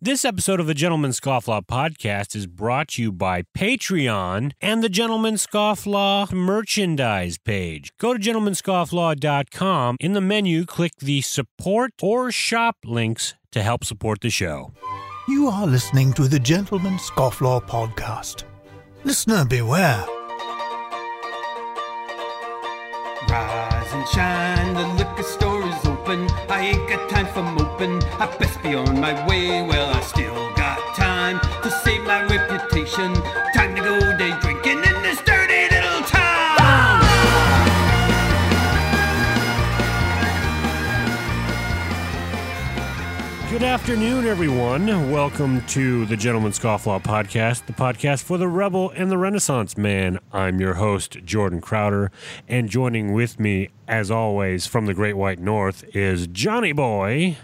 This episode of the Gentleman Scofflaw podcast is brought to you by Patreon and the Gentleman Scofflaw merchandise page. Go to gentlemanscofflaw.com. In the menu, click the support or shop links to help support the show. You are listening to the Gentleman Scofflaw podcast. Listener beware. Rise and shine, the liquor store is open. I ain't got time for moping. I best be on my way. Well, I still got time to save my reputation. Afternoon, everyone. Welcome to the Gentleman Scofflaw podcast, the podcast for the rebel and the renaissance man. I'm your host, Jordan Crowder, and joining with me, as always, from the Great White North is Johnny Boy,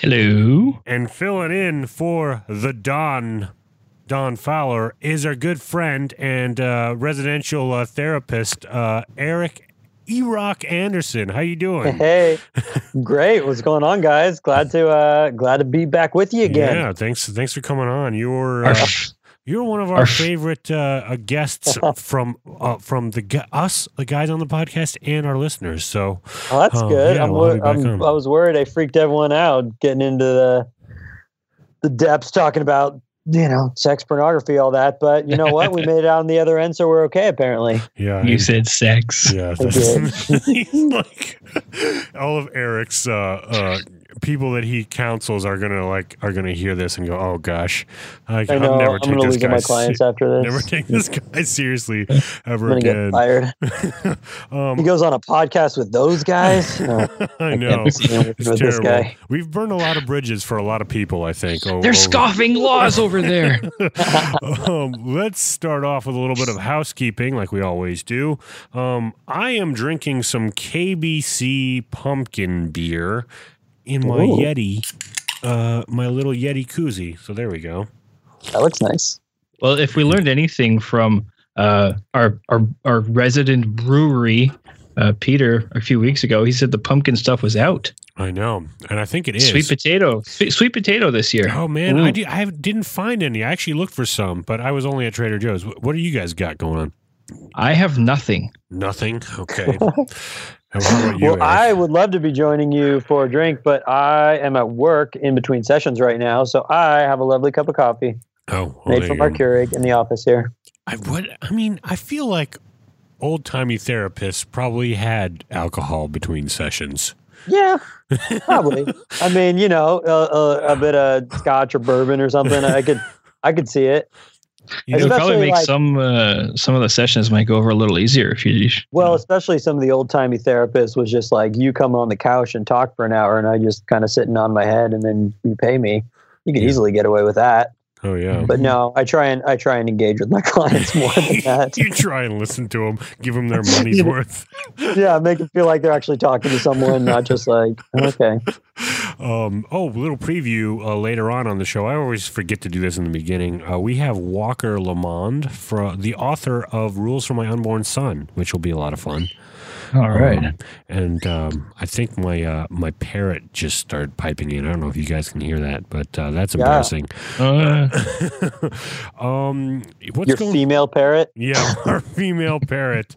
Hello. and filling in for the Don. Don Fowler is our good friend and uh, residential uh, therapist, uh, Eric Erock Anderson. How you doing? Hey, great. What's going on, guys? Glad to uh glad to be back with you again. Yeah, thanks. Thanks for coming on. You're uh, you're one of our, our- favorite uh, uh, guests from uh, from the gu- us the guys on the podcast and our listeners. So Oh, that's Oh, good. yeah, I'm, we'll have wor- you back I'm. I was worried I freaked everyone out getting into the the depths talking about you know sex pornography all that but you know what we made it out on the other end so we're okay apparently yeah, You he- said sex. yeah. I that's- like all of Eric's uh, uh, people that he counsels are gonna like are gonna hear this and go, oh gosh, I, i know will never i'm take gonna this lose guy. all my se- clients after this Never take this guy seriously i'm ever again. get fired um, he goes on a podcast with those guys No, I I know. can't see him It's with this terrible. guy We've burned a lot of bridges for a lot of people, I think. Oh, They're oh. scoffing laws over there. um, let's start off with a little bit of housekeeping, like we always do. Um, I am drinking some KBC pumpkin beer in my Ooh. Yeti, uh, my little Yeti koozie. So there we go. that looks nice well, if we learned anything from uh, our, our our resident brewery, uh, Peter, a few weeks ago, he said the pumpkin stuff was out. I know, and I think it is Sweet potato, sweet, sweet potato this year. Oh man, I, Ooh. di- I didn't find any. I actually looked for some, but I was only at Trader Joe's. What do you guys got going on? I have nothing. Nothing. Okay. You, well i would love to be joining you for a drink but i am at work in between sessions right now so i have a lovely cup of coffee oh, well, made from our. Keurig in the office here. I what I mean, I feel like old timey therapists probably had alcohol between sessions. Yeah, probably. I mean, you know, uh, uh, a bit of scotch or bourbon or something. I could, I could see it. You It would know, probably make like- some uh, some of the sessions might go over a little easier if you. Well, especially some of the old timey therapists was just like you come on the couch and talk for an hour, and I just kind of sitting on my head, and then you pay me. You can Yeah. easily get away with that. Oh yeah. But no, I try and I try and engage with my clients more than that. you try and listen to them, give them their money's worth. yeah, make them feel like they're actually talking to someone, not just like okay. Um, oh, little preview uh, later on on the show. I always forget to do this in the beginning. Uh, we have Walker Lamond, for the author of Rules for My Unborn Son, which will be a lot of fun. All right. Um, and um, I think my uh, my parrot just started piping in. I don't know if you guys can hear that, but uh, that's Yeah. embarrassing. Uh, um, what's Your going? female parrot. yeah, our female parrot.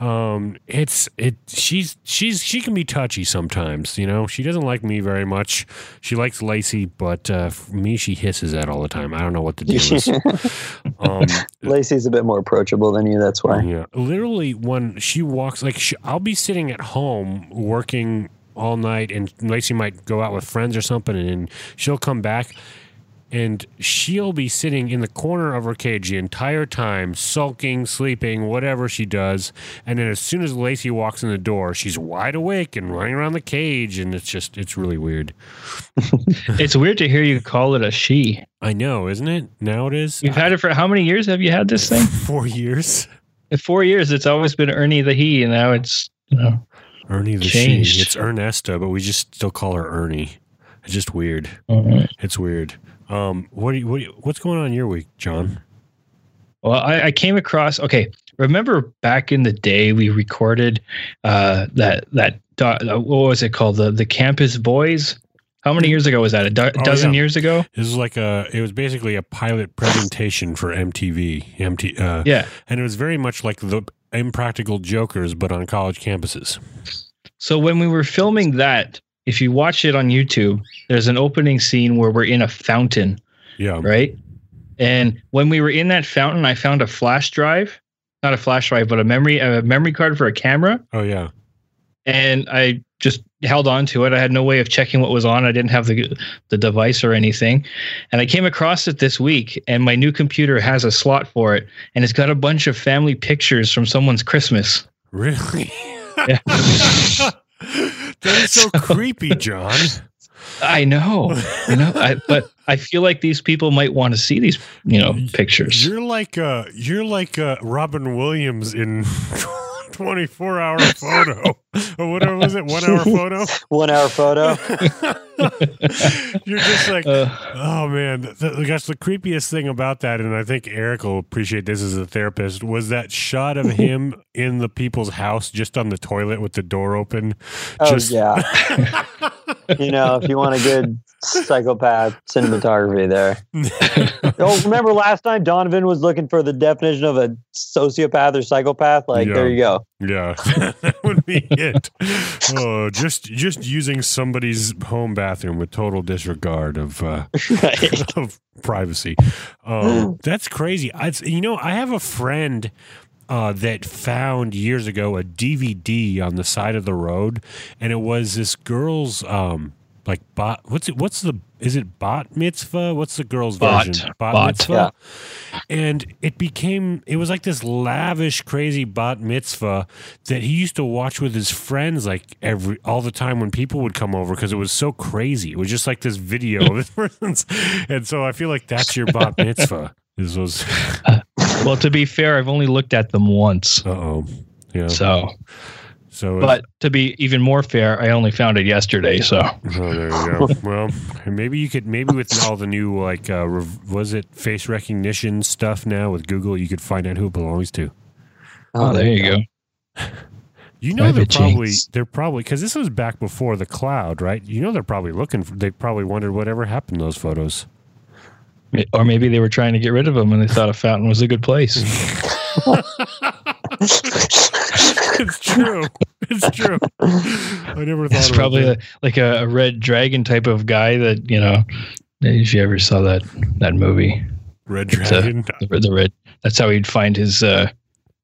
Um, it's it. She's she's she can be touchy sometimes. You know, she doesn't like me very much. She likes Lacey, but uh, for me, she hisses at all the time. I don't know what to do. um, Lacey's a bit more approachable than you. That's why. yeah, literally when she walks, like she, I'll be sitting at home working all night, and Lacey might go out with friends or something, and she'll come back, and she'll be sitting in the corner of her cage the entire time, sulking, sleeping, whatever she does, and then as soon as Lacey walks in the door, she's wide awake and running around the cage, and it's just it's really weird. it's weird to hear you call it a she. I know, isn't it? Now it is. You've had it for how many years? Have you had this thing? four years. In four years, it's always been Ernie the he, and now it's you know. Ernie the Changed. she. It's Ernesta, but we just still call her Ernie. It's just weird. uh, It's weird. Um, what do you, what do you, what's going on in your week, John? Well, I, I came across. Okay, remember back in the day we recorded uh, that that uh, what was it called the the Campus Boys How many years ago was that? A do- Oh, dozen yeah. years ago? This is like a. It was basically a pilot presentation for MTV. MT. Uh, Yeah. and it was very much like the Impractical Jokers, but on college campuses. So when we were filming that, if you watch it on YouTube, there's an opening scene where we're in a fountain, Yeah. right? And when we were in that fountain, I found a flash drive, not a flash drive, but a memory a memory card for a camera, Oh yeah. and I just held on to it. I had no way of checking what was on. I didn't have the the device or anything. And I came across it this week and my new computer has a slot for it and it's got a bunch of family pictures from someone's Christmas. Really. Yeah. that is so creepy, John. I know. You know, I, but I feel like these people might want to see these, you know, pictures. You're like uh you're like uh Robin Williams in 24 hour photo. or whatever was it? 1 hour photo? One hour photo. you're just like Uh, Oh man, the, gosh, the creepiest thing about that, and I think Eric will appreciate this as a therapist, was that shot of him in the people's house, just on the toilet with the door open. Oh just, yeah. you know, if you want a good psychopath cinematography there. oh, remember last time Donovan was looking for the definition of a sociopath or psychopath? Like, Yeah. there you go. Yeah, that would be it. Oh, just just using somebody's home bathroom with total disregard of uh, Right. of privacy. Um, that's crazy. I, you know, I have a friend uh, that found years ago a DVD on the side of the road, and it was this girl's um, like bot. What's it? What's the? Is it bot mitzvah? What's the girl's Bot. version? Bot. mitzvah. And it became. It was like this lavish, crazy bot mitzvah that he used to watch with his friends like every all the time when people would come over because it was so crazy. It was just like this video of this person's, and so I feel like that's your bot mitzvah. This was, well, to be fair, I've only looked at them once. uh oh, yeah. So, So, but to be even more fair, I only found it yesterday. So, oh, there you go. well, maybe you could maybe with all the new like uh, rev- was it face recognition stuff now with Google, you could find out who it belongs to. oh, there you go. You know they're probably they're probably because this was back before the cloud, right? You know they're probably looking for. They probably wondered whatever happened to those photos. Or maybe they were trying to get rid of them and they thought a fountain was a good place. it's true. It's true. I never thought It's about probably that. a, like a, a red dragon type of guy that you know. If you ever saw that that movie, red it's, uh, dragon. the, the red. That's how he'd find his uh,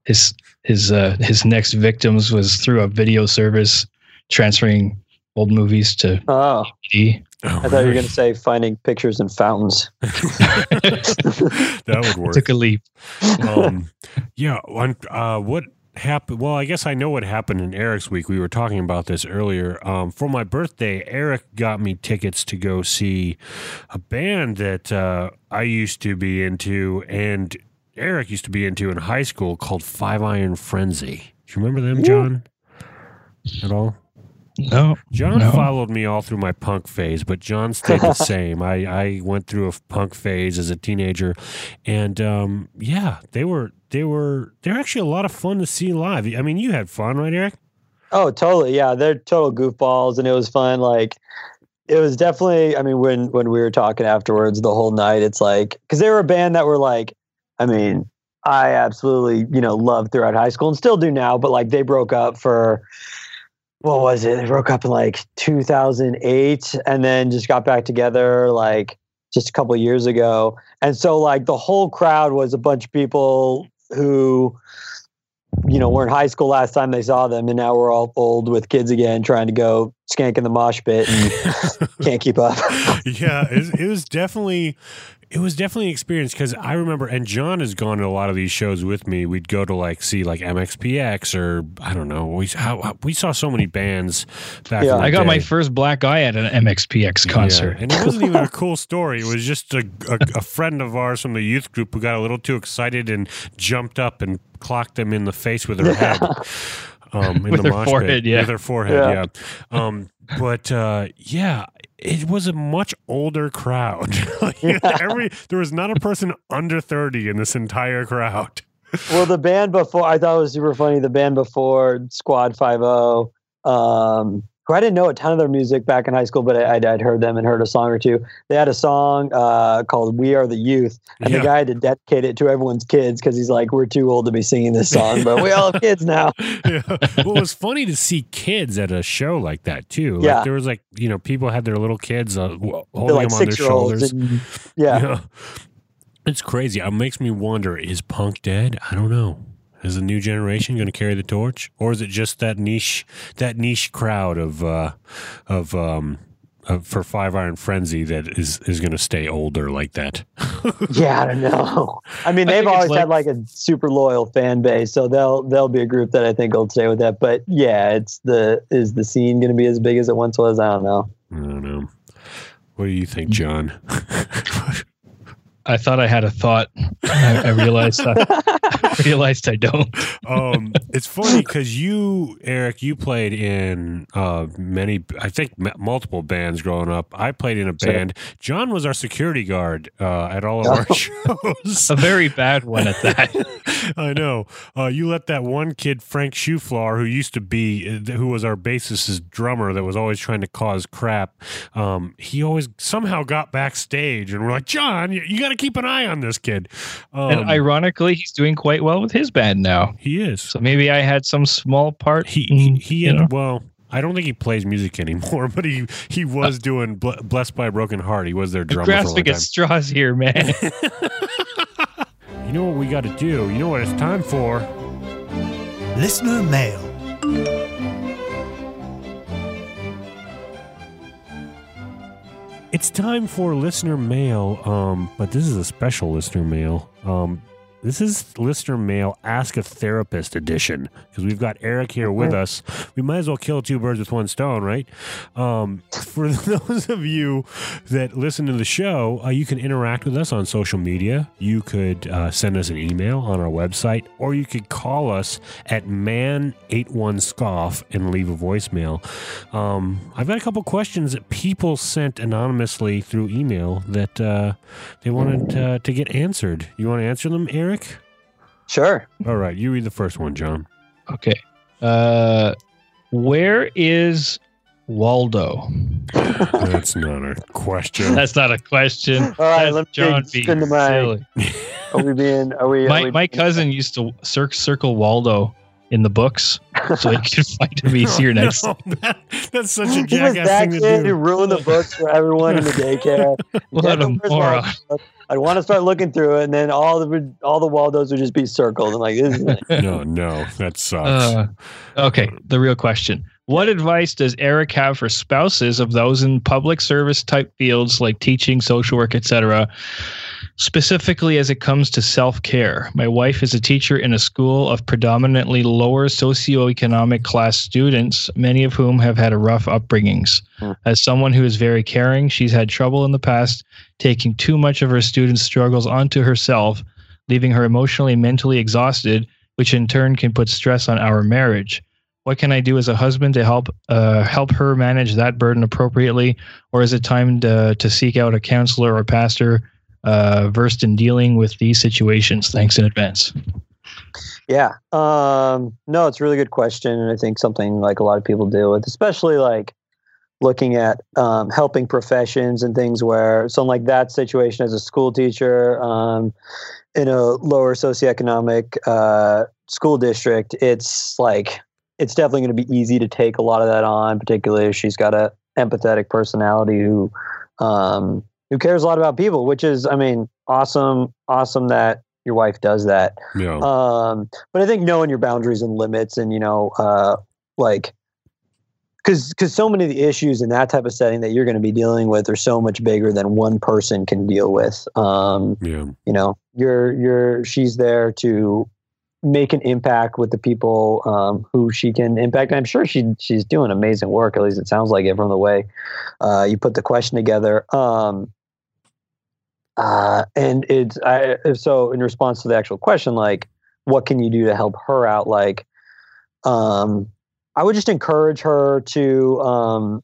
his his uh, his next victims was through a video service transferring old movies to Oh, DVD. Oh, I thought you were going to say finding pictures in fountains. that would work. Took a leap. um, yeah. Uh, what happened? Well, I guess I know what happened in Eric's week. We were talking about this earlier. Um, for my birthday, Eric got me tickets to go see a band that uh, I used to be into, and Eric used to be into in high school called Five Iron Frenzy. Do you remember them, John? At all? No, John No. followed me all through my punk phase, but John stayed the same. I, I went through a punk phase as a teenager, and um, yeah, they were they were they're actually a lot of fun to see live. I mean, you had fun, right, Eric? Oh, totally. Yeah, they're total goofballs, and it was fun. Like, it was definitely. I mean, when when we were talking afterwards, the whole night, it's like because they were a band that were like, I mean, I absolutely you know loved throughout high school and still do now, but like they broke up for what was it? They broke up in like 2008, and then just got back together like just a couple years ago, and so like the whole crowd was a bunch of people who you know, were in high school last time they saw them, and now we're all old with kids again, trying to go skank in the mosh pit and can't keep up. yeah, it, it was definitely it was definitely an experience because I remember, and John has gone to a lot of these shows with me. We'd go to like see like MXPX or I don't know. We how, how- we saw so many bands back. Yeah. in the I got my first black eye at an MXPX concert. Yeah, and it wasn't even a cool story. It was just a, a, a friend of ours from the youth group who got a little too excited and jumped up and clocked them in the face with her head. Um, in With the her mosh forehead, pit. yeah. With her forehead, yeah. Yeah. Um, but uh, yeah, it was a much older crowd. Like, Every there was not a person under thirty in this entire crowd. well, the band before I thought it was super funny. The band before Squad Five O, um, who I didn't know a ton of their music back in high school, but I, I'd, I'd heard them and heard a song or two. They had a song uh, called "We Are the Youth," and Yeah. the guy had to dedicate it to everyone's kids because he's like, "We're too old to be singing this song, but we all have kids now." yeah. Well, it was funny to see kids at a show like that too. Like, Yeah. there was like you know people had their little kids uh, holding like them on their six year olds. shoulders. And, yeah. Yeah. It's crazy. It makes me wonder: Is punk dead? I don't know. Is the new generation going to carry the torch, or is it just that niche, that niche crowd of, uh, of, um, of for Five Iron Frenzy that is is going to stay older like that? Yeah, I don't know. I mean, they've think it's always had like a super loyal fan base, so they'll they'll be a group that I think will stay with that. But yeah, it's the is the scene going to be as big as it once was? I don't know. I don't know. What do you think, John? I thought I had a thought. I, I realized I, I realized I don't. um, it's funny because you, Eric, you played in uh, many, I think, m- multiple bands growing up. I played in a band. John was our security guard uh, at all of our shows. A very bad one at that. I know. Uh, you let that one kid, Frank Schuflar, who used to be, uh, who was our bassist's drummer, that was always trying to cause crap. Um, he always somehow got backstage, and we're like, John, you, you got to keep an eye on this kid. Um, and ironically, he's doing quite well with his band now. he is. So maybe I had some small part. He in, he, he you had, know. well. I don't think he plays music anymore, but he he was doing Ble- "Blessed by a Broken Heart." He was their drummer for a grasping at straws here, man. You know what we got to do? You know what it's time for? Listener mail. It's time for listener mail. Um, but this is a special listener mail. Um, this is listener mail Ask a Therapist edition because we've got Eric here with us. We might as well kill two birds with one stone, right? Um, for those of you that listen to the show, uh, you can interact with us on social media. You could uh, send us an email on our website, or you could call us at man81scoff and leave a voicemail. Um, I've got a couple questions that people sent anonymously through email that uh, they wanted uh, to get answered. You want to answer them, Eric? Sure. All right, you read the first one, John. okay. Uh, where is Waldo? That's not a question. That's not a question. All right, That's let me John dig being into my- silly. Are we being? Are we? are My we- my cousin used to cir- circle Waldo in the books so he could find him easier next. No, that- that's such a He was jackass that thing to kid who do. ruined the books for everyone in the daycare. What a was moron. Waldo. I'd want to start looking through it, and then all the all the Waldos would just be circled. I'm like, this is No, no, that sucks. Uh, okay, the real question. What advice does Eric have for spouses of those in public service type fields like teaching, social work, etc., specifically as it comes to self care? My wife is a teacher in a school of predominantly lower socioeconomic class students, many of whom have had a rough upbringings. Hmm. As someone who is very caring, she's had trouble in the past taking too much of her students' struggles onto herself, leaving her emotionally and mentally exhausted, which in turn can put stress on our marriage. What can I do as a husband to help uh, help her manage that burden appropriately, or is it time to, to seek out a counselor or pastor uh, versed in dealing with these situations? Thanks in advance. Yeah. Um, no, it's a really good question, and I think something like a lot of people deal with, especially like looking at um, helping professions and things where so like that situation as a school teacher um, in a lower socioeconomic uh, school district, it's like it's definitely going to be easy to take a lot of that on, particularly if she's got a empathetic personality who um, who cares a lot about people, which is, I mean, awesome, awesome that your wife does that. Yeah. Um, but I think knowing your boundaries and limits, and you know, uh, like, because because so many of the issues in that type of setting that you're going to be dealing with are so much bigger than one person can deal with. Um, yeah. you know, you're you're she's there to make an impact with the people um, who she can impact. I'm sure she she's doing amazing work. At least it sounds like it from the way uh, you put the question together. Um, uh, and it's I, so in response to the actual question, like, what can you do to help her out? Like, um, I would just encourage her to um,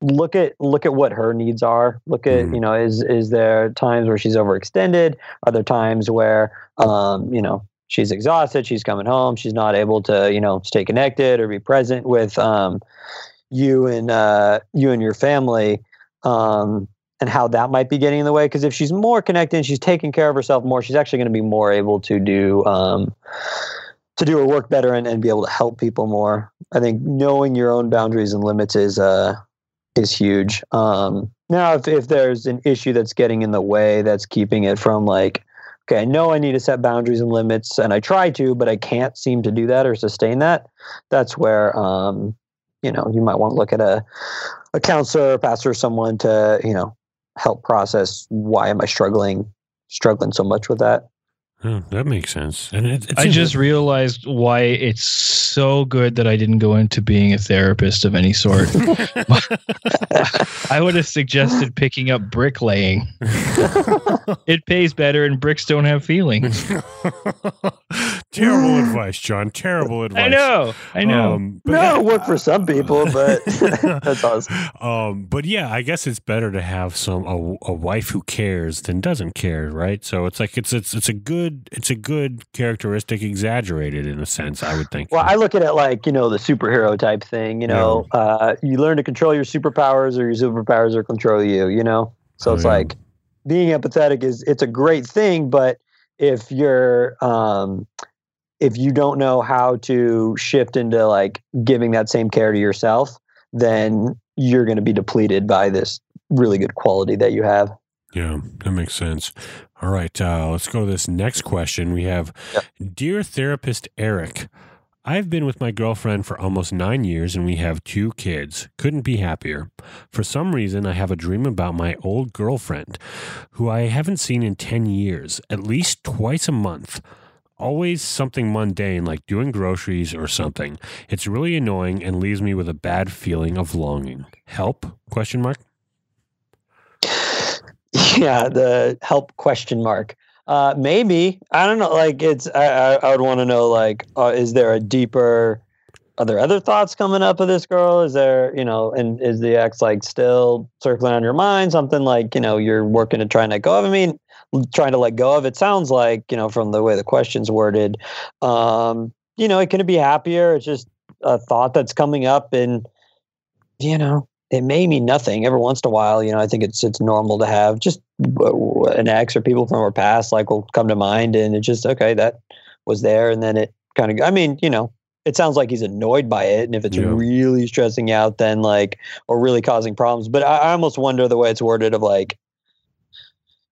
look at look at what her needs are. Look at Mhm. you know is is there times where she's overextended? Other times where um, you know she's exhausted? She's coming home. She's not able to you know stay connected or be present with um, you and uh, you and your family um, and how that might be getting in the way because if she's more connected and she's taking care of herself more she's actually going to be more able to do um, to do her work better and, and be able to help people more. I think knowing your own boundaries and limits is uh is huge. Um now if, if there's an issue that's getting in the way that's keeping it from like okay i know i need to set boundaries and limits and i try to but i can't seem to do that or sustain that that's where um you know you might want to look at a a counselor or pastor or someone to you know help process why am i struggling struggling so much with that Oh, that makes sense. And it, it I seems just realized why it's so good that I didn't go into being a therapist of any sort. I would have suggested picking up bricklaying. It pays better and bricks don't have feelings. terrible advice, John. Terrible advice. I know. I know. Um, but no yeah, work for some people but that's awesome um, but yeah, I guess it's better to have some a, a wife who cares than doesn't care, right? So it's like it's it's it's a good it's a good characteristic, exaggerated in a sense. I would think. Well, I look at it like you know the superhero type thing. You know, uh, you learn to control your superpowers, or your superpowers will control you. You know, so Oh, it's yeah. like being empathetic is it's a great thing, but if you're um, if you don't know how to shift into like giving that same care to yourself, then you're going to be depleted by this really good quality that you have. Yeah, that makes sense. All right, uh, let's go to this next question. We have Dear therapist Eric, I've been with my girlfriend for almost nine years and we have two kids. Couldn't be happier. For some reason, I have a dream about my old girlfriend, who I haven't seen in 10 years, at least twice a month. Always something mundane like doing groceries or something. It's really annoying and leaves me with a bad feeling of longing. Help? Question mark. yeah the help question mark uh maybe i don't know like it's i i, I would want to know like uh, is there a deeper are there other thoughts coming up of this girl? Is there you know and is the ex like still circling on your mind? Something like you know you're working to try and let go of i mean trying to let go of it sounds like you know from the way the question's worded um you know it can be happier. It's just a thought that's coming up and you know it may mean nothing. Every once in a while you know i think it's it's normal to have just an ex or people from our past like will come to mind and it's just okay that was there and then it kind of i mean you know it sounds like he's annoyed by it and if it's Yeah. really stressing out then like or really causing problems but I, I almost wonder the way it's worded of like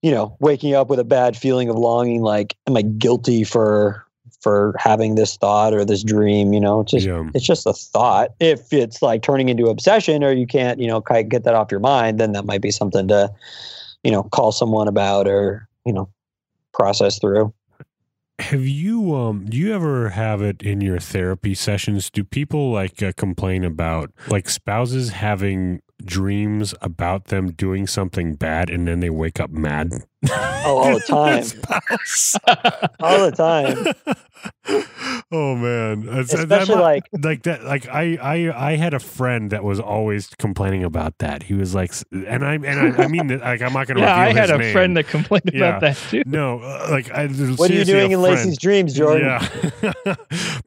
you know waking up with a bad feeling of longing like am i guilty for for having this thought or this dream you know it's just Yeah. it's just a thought. If it's like turning into obsession or you can't, you know, get that off your mind, then that might be something to, you know, call someone about or, you know, process through. Have you um do you ever have it in your therapy sessions? Do people like uh, complain about like spouses having dreams about them doing something bad and then they wake up mad? Oh, all the time. All the time. oh man. That's- that Especially might- like like that like I, I I had a friend that was always complaining about that. He was like and I and I, I mean that like I'm not going to yeah, I had a name. friend that complained Yeah. about that too. No, uh, like I what are you doing in friend- Lacey's dreams, Jordan? yeah,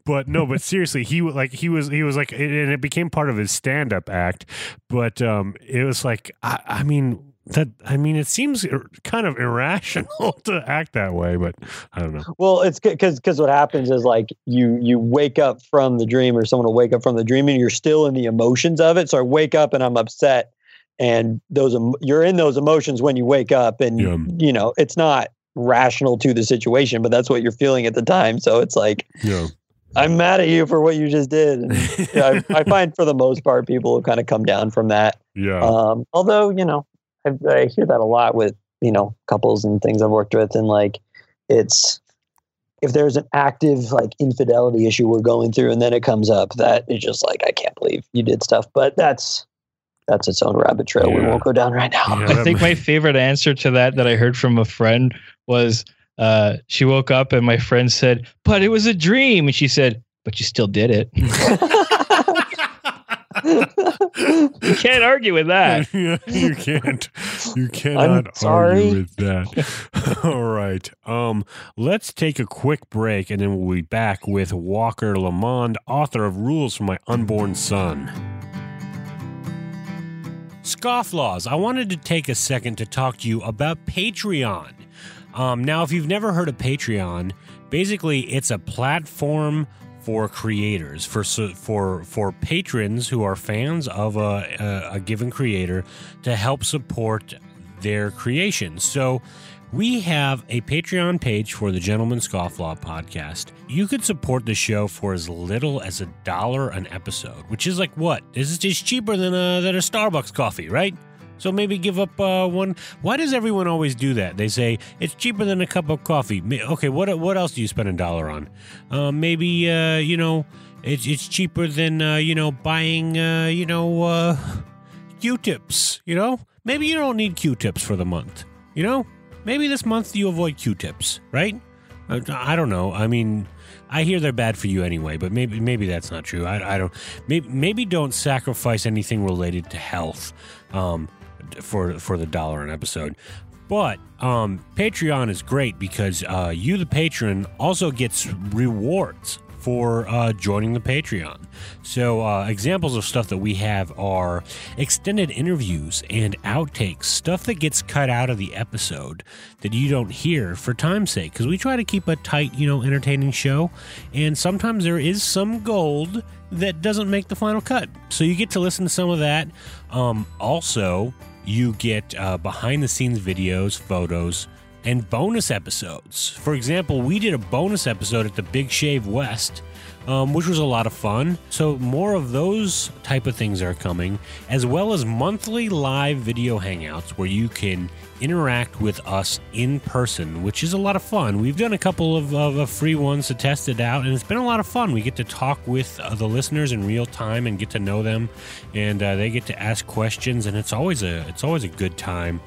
but no, but seriously, he wa- like he was he was like, and it became part of his stand up act. But um, it was like, I, I mean that I mean it seems kind of irrational to act that way, but I don't know. Well, it's because because what happens is like you you wake up from the dream or someone will wake up from the dream and you're still in the emotions of it. So I wake up and I'm upset, and those you're in those emotions when you wake up, and Yeah. you know it's not rational to the situation, but that's what you're feeling at the time. So it's like Yeah, I'm mad at you for what you just did. And, yeah, I, I find for the most part people have kind of come down from that. yeah, Um, although you know, I, I hear that a lot with you know couples and things I've worked with, and like it's if there's an active like infidelity issue we're going through, and then it comes up, that is just like I can't believe you did stuff. But that's that's its own rabbit trail. We won't go down right now. Yeah, I think my favorite answer to that that I heard from a friend was uh, she woke up and my friend said, "But it was a dream," and she said, "But you still did it." You can't argue with that. Yeah, you can't. You cannot sorry. argue with that. All right. Um, let's take a quick break, and then we'll be back with Walker Lamond, author of Rules for My Unborn Son. Scofflaws, I wanted to take a second to talk to you about Patreon. Um, now, if you've never heard of Patreon, basically it's a platform for creators, for for for patrons who are fans of a, a, a given creator to help support their creations. So we have a Patreon page for the Gentleman Scofflaw podcast. You could support the show for as little as a dollar an episode, which is like what? This is cheaper than a than a Starbucks coffee, right? So maybe give up uh, one. Why does everyone always do that? They say it's cheaper than a cup of coffee. Okay, what what else do you spend a dollar on? Uh, maybe uh, you know it's it's cheaper than uh, you know buying uh, you know uh, Q-tips. You know maybe you don't need Q-tips for the month. You know maybe this month you avoid Q-tips, right? I don't know. I mean, I hear they're bad for you anyway, but maybe maybe that's not true. I, I don't. Maybe maybe don't sacrifice anything related to health. Um, for for the dollar an episode. But um, Patreon is great because uh, you, the patron, also gets rewards for uh, joining the Patreon. So, uh, examples of stuff that we have are extended interviews and outtakes, stuff that gets cut out of the episode that you don't hear for time's sake. Because we try to keep a tight, you know, entertaining show, and sometimes there is some gold that doesn't make the final cut. So, you get to listen to some of that. Um, also, you get uh, behind the scenes videos, photos, and bonus episodes. For example, we did a bonus episode at the Big Shave West, um, which was a lot of fun. So more of those type of things are coming, as well as monthly live video hangouts where you can interact with us in person, which is a lot of fun. We've done a couple of, of, of free ones to test it out, and it's been a lot of fun. We get to talk with uh, the listeners in real time and get to know them, and uh, they get to ask questions, and it's always a it's always a good time.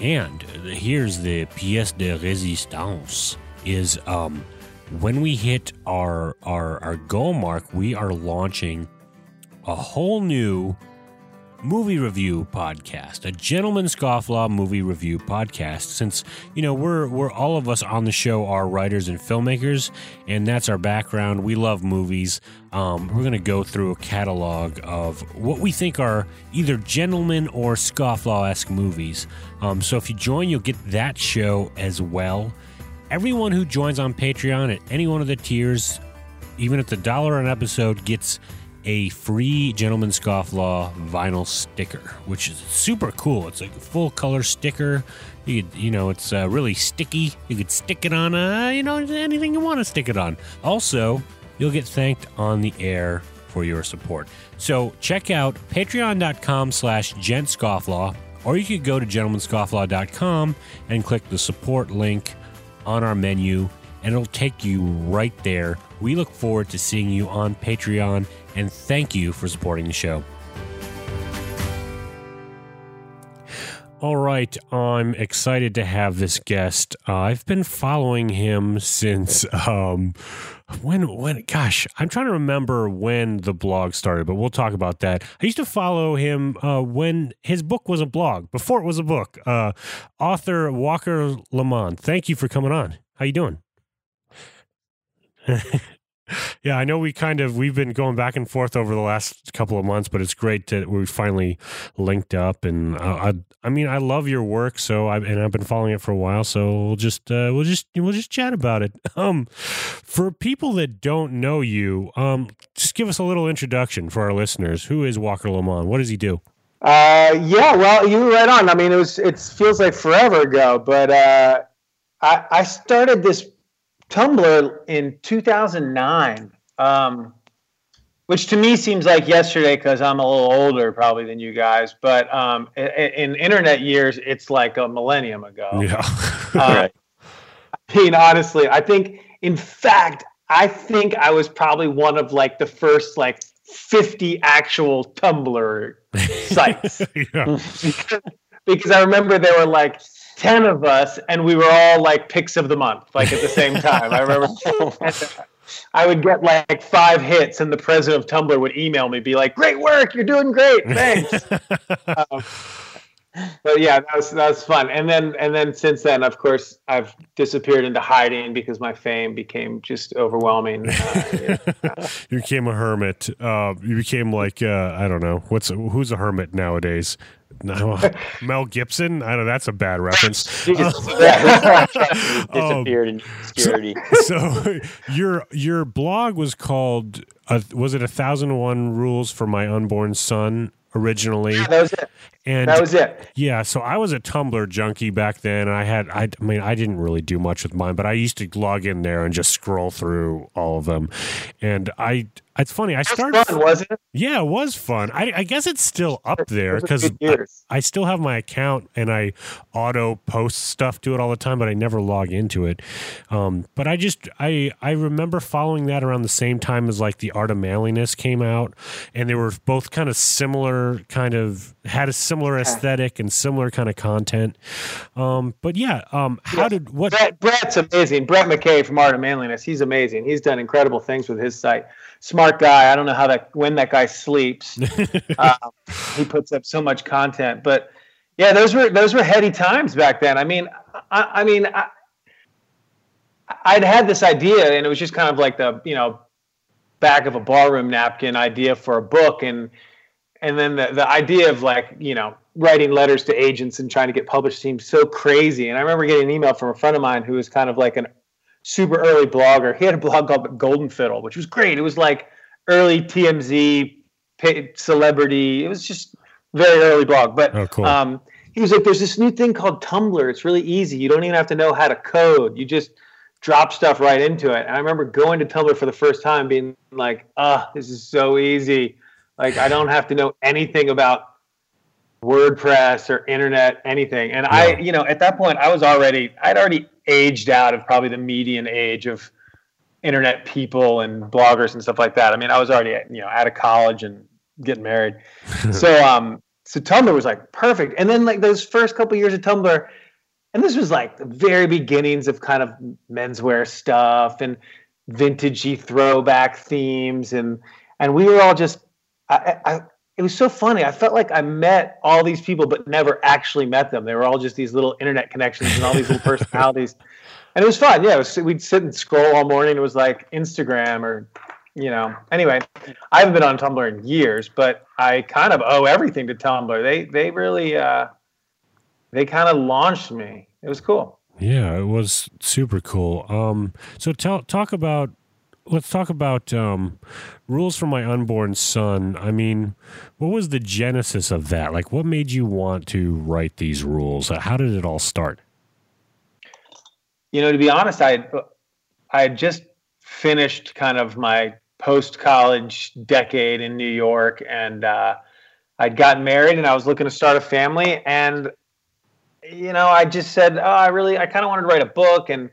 And here's the pièce de résistance: is um, when we hit our our our goal mark, we are launching a whole new movie review podcast, a gentleman scofflaw movie review podcast. Since you know we're we're all of us on the show are writers and filmmakers, and that's our background. We love movies. Um, we're going to go through a catalog of what we think are either gentleman or scofflaw esque movies. Um, so if you join, you'll get that show as well. Everyone who joins on Patreon at any one of the tiers, even at the dollar an episode, gets a free Gentleman Scofflaw vinyl sticker, which is super cool. It's like a full color sticker. You could, you know, it's uh, really sticky. You could stick it on, uh, you know, anything you want to stick it on. Also, you'll get thanked on the air for your support. So check out patreon.com slash gentscofflaw, or you could go to gentlemanscofflaw.com and click the support link on our menu, and it'll take you right there. We look forward to seeing you on Patreon and thank you for supporting the show. All right, I'm excited to have this guest. Uh, I've been following him since um, when when gosh, I'm trying to remember when the blog started, but we'll talk about that. I used to follow him uh, when his book was a blog, before it was a book. Uh, author Walker Lamond. Thank you for coming on. How you doing? yeah, I know we kind of we've been going back and forth over the last couple of months, but it's great that we finally linked up. And I, I, I mean, I love your work, so I and I've been following it for a while. So we'll just uh, we'll just we'll just chat about it. Um, for people that don't know you, um, just give us a little introduction for our listeners. Who is Walker Lamond? What does he do? Uh, yeah, well, you were right on. I mean, it was it feels like forever ago, but uh, I I started this Tumblr in 2009, um, which to me seems like yesterday because I'm a little older probably than you guys. But um, in, in, internet years, it's like a millennium ago. Yeah. uh, I mean, honestly, I think, in fact, I think I was probably one of like the first like 50 actual Tumblr sites. because, because I remember there were like 10 of us and we were all like picks of the month like at the same time. I remember i would get like five hits and the president of tumblr would email me be like great work you're doing great thanks. Um, but yeah, that was that was fun. And then and then since then, of course, I've disappeared into hiding because my fame became just overwhelming. Uh, yeah. you became a hermit. Uh, you became like uh, I don't know what's who's a hermit nowadays. No, Mel Gibson. I know that's a bad reference. Yeah. Um, Disappeared in obscurity. so your your blog was called uh, was it a thousand and one rules for my unborn son originally that was it. And That was it. yeah so i was a tumblr junkie back then i had I, I mean i didn't really do much with mine but i used to log in there and just scroll through all of them and i it's funny i started was fun, wasn't it? yeah, it was fun. I, I guess it's still up there because years. I still have my account and I auto post stuff to it all the time, but I never log into it. Um, but I just I I remember following that around the same time as like the Art of Manliness came out, and they were both kind of similar, kind of had a similar aesthetic and similar kind of content. Um, but yeah, um, how Yeah. did what? Brett, Brett's amazing. Brett McKay from Art of Manliness. He's amazing. He's done incredible things with his site. Smart guy. I don't know how that when that guy sleeps. uh, he puts up so much content. But yeah, those were those were heady times back then. I mean, I, I mean, I, I'd had this idea, and it was just kind of like the you know back of a barroom napkin idea for a book, and and then the the idea of like you know writing letters to agents and trying to get published seemed so crazy. And I remember getting an email from a friend of mine who was kind of like an super early blogger. He had a blog called Golden Fiddle, which was great. It was like early TMZ celebrity. It was just very early blog. But Oh, cool. um, he was like, "There's this new thing called Tumblr. It's really easy. You don't even have to know how to code. You just drop stuff right into it." And I remember going to Tumblr for the first time, being like, "Ah, this is so easy. Like I don't have to know anything about." WordPress or internet, anything. And I, you know, at that point, I was already, I'd already aged out of probably the median age of internet people and bloggers and stuff like that. I mean, I was already, you know, out of college and getting married. so, um, so Tumblr was like perfect. And then like those first couple years of Tumblr, and this was like the very beginnings of kind of menswear stuff and vintagey throwback themes, and and we were all just, I, I, it was so funny. I felt like I met all these people, but never actually met them. They were all just these little internet connections and all these little personalities, and it was fun. Yeah, it was, we'd sit and scroll all morning. It was like Instagram or, you know. Anyway, I haven't been on Tumblr in years, but I kind of owe everything to Tumblr. They they really uh, they kind of launched me. It was cool. Yeah, it was super cool. Um, so tell talk about let's talk about um, rules for my unborn son. I mean, what was the genesis of that? Like, what made you want to write these rules? How did it all start? You know, to be honest, I I had just finished kind of my post college decade in New York, and uh, I'd gotten married, and I was looking to start a family, and you know, I just said, oh, I really, I kind of wanted to write a book, and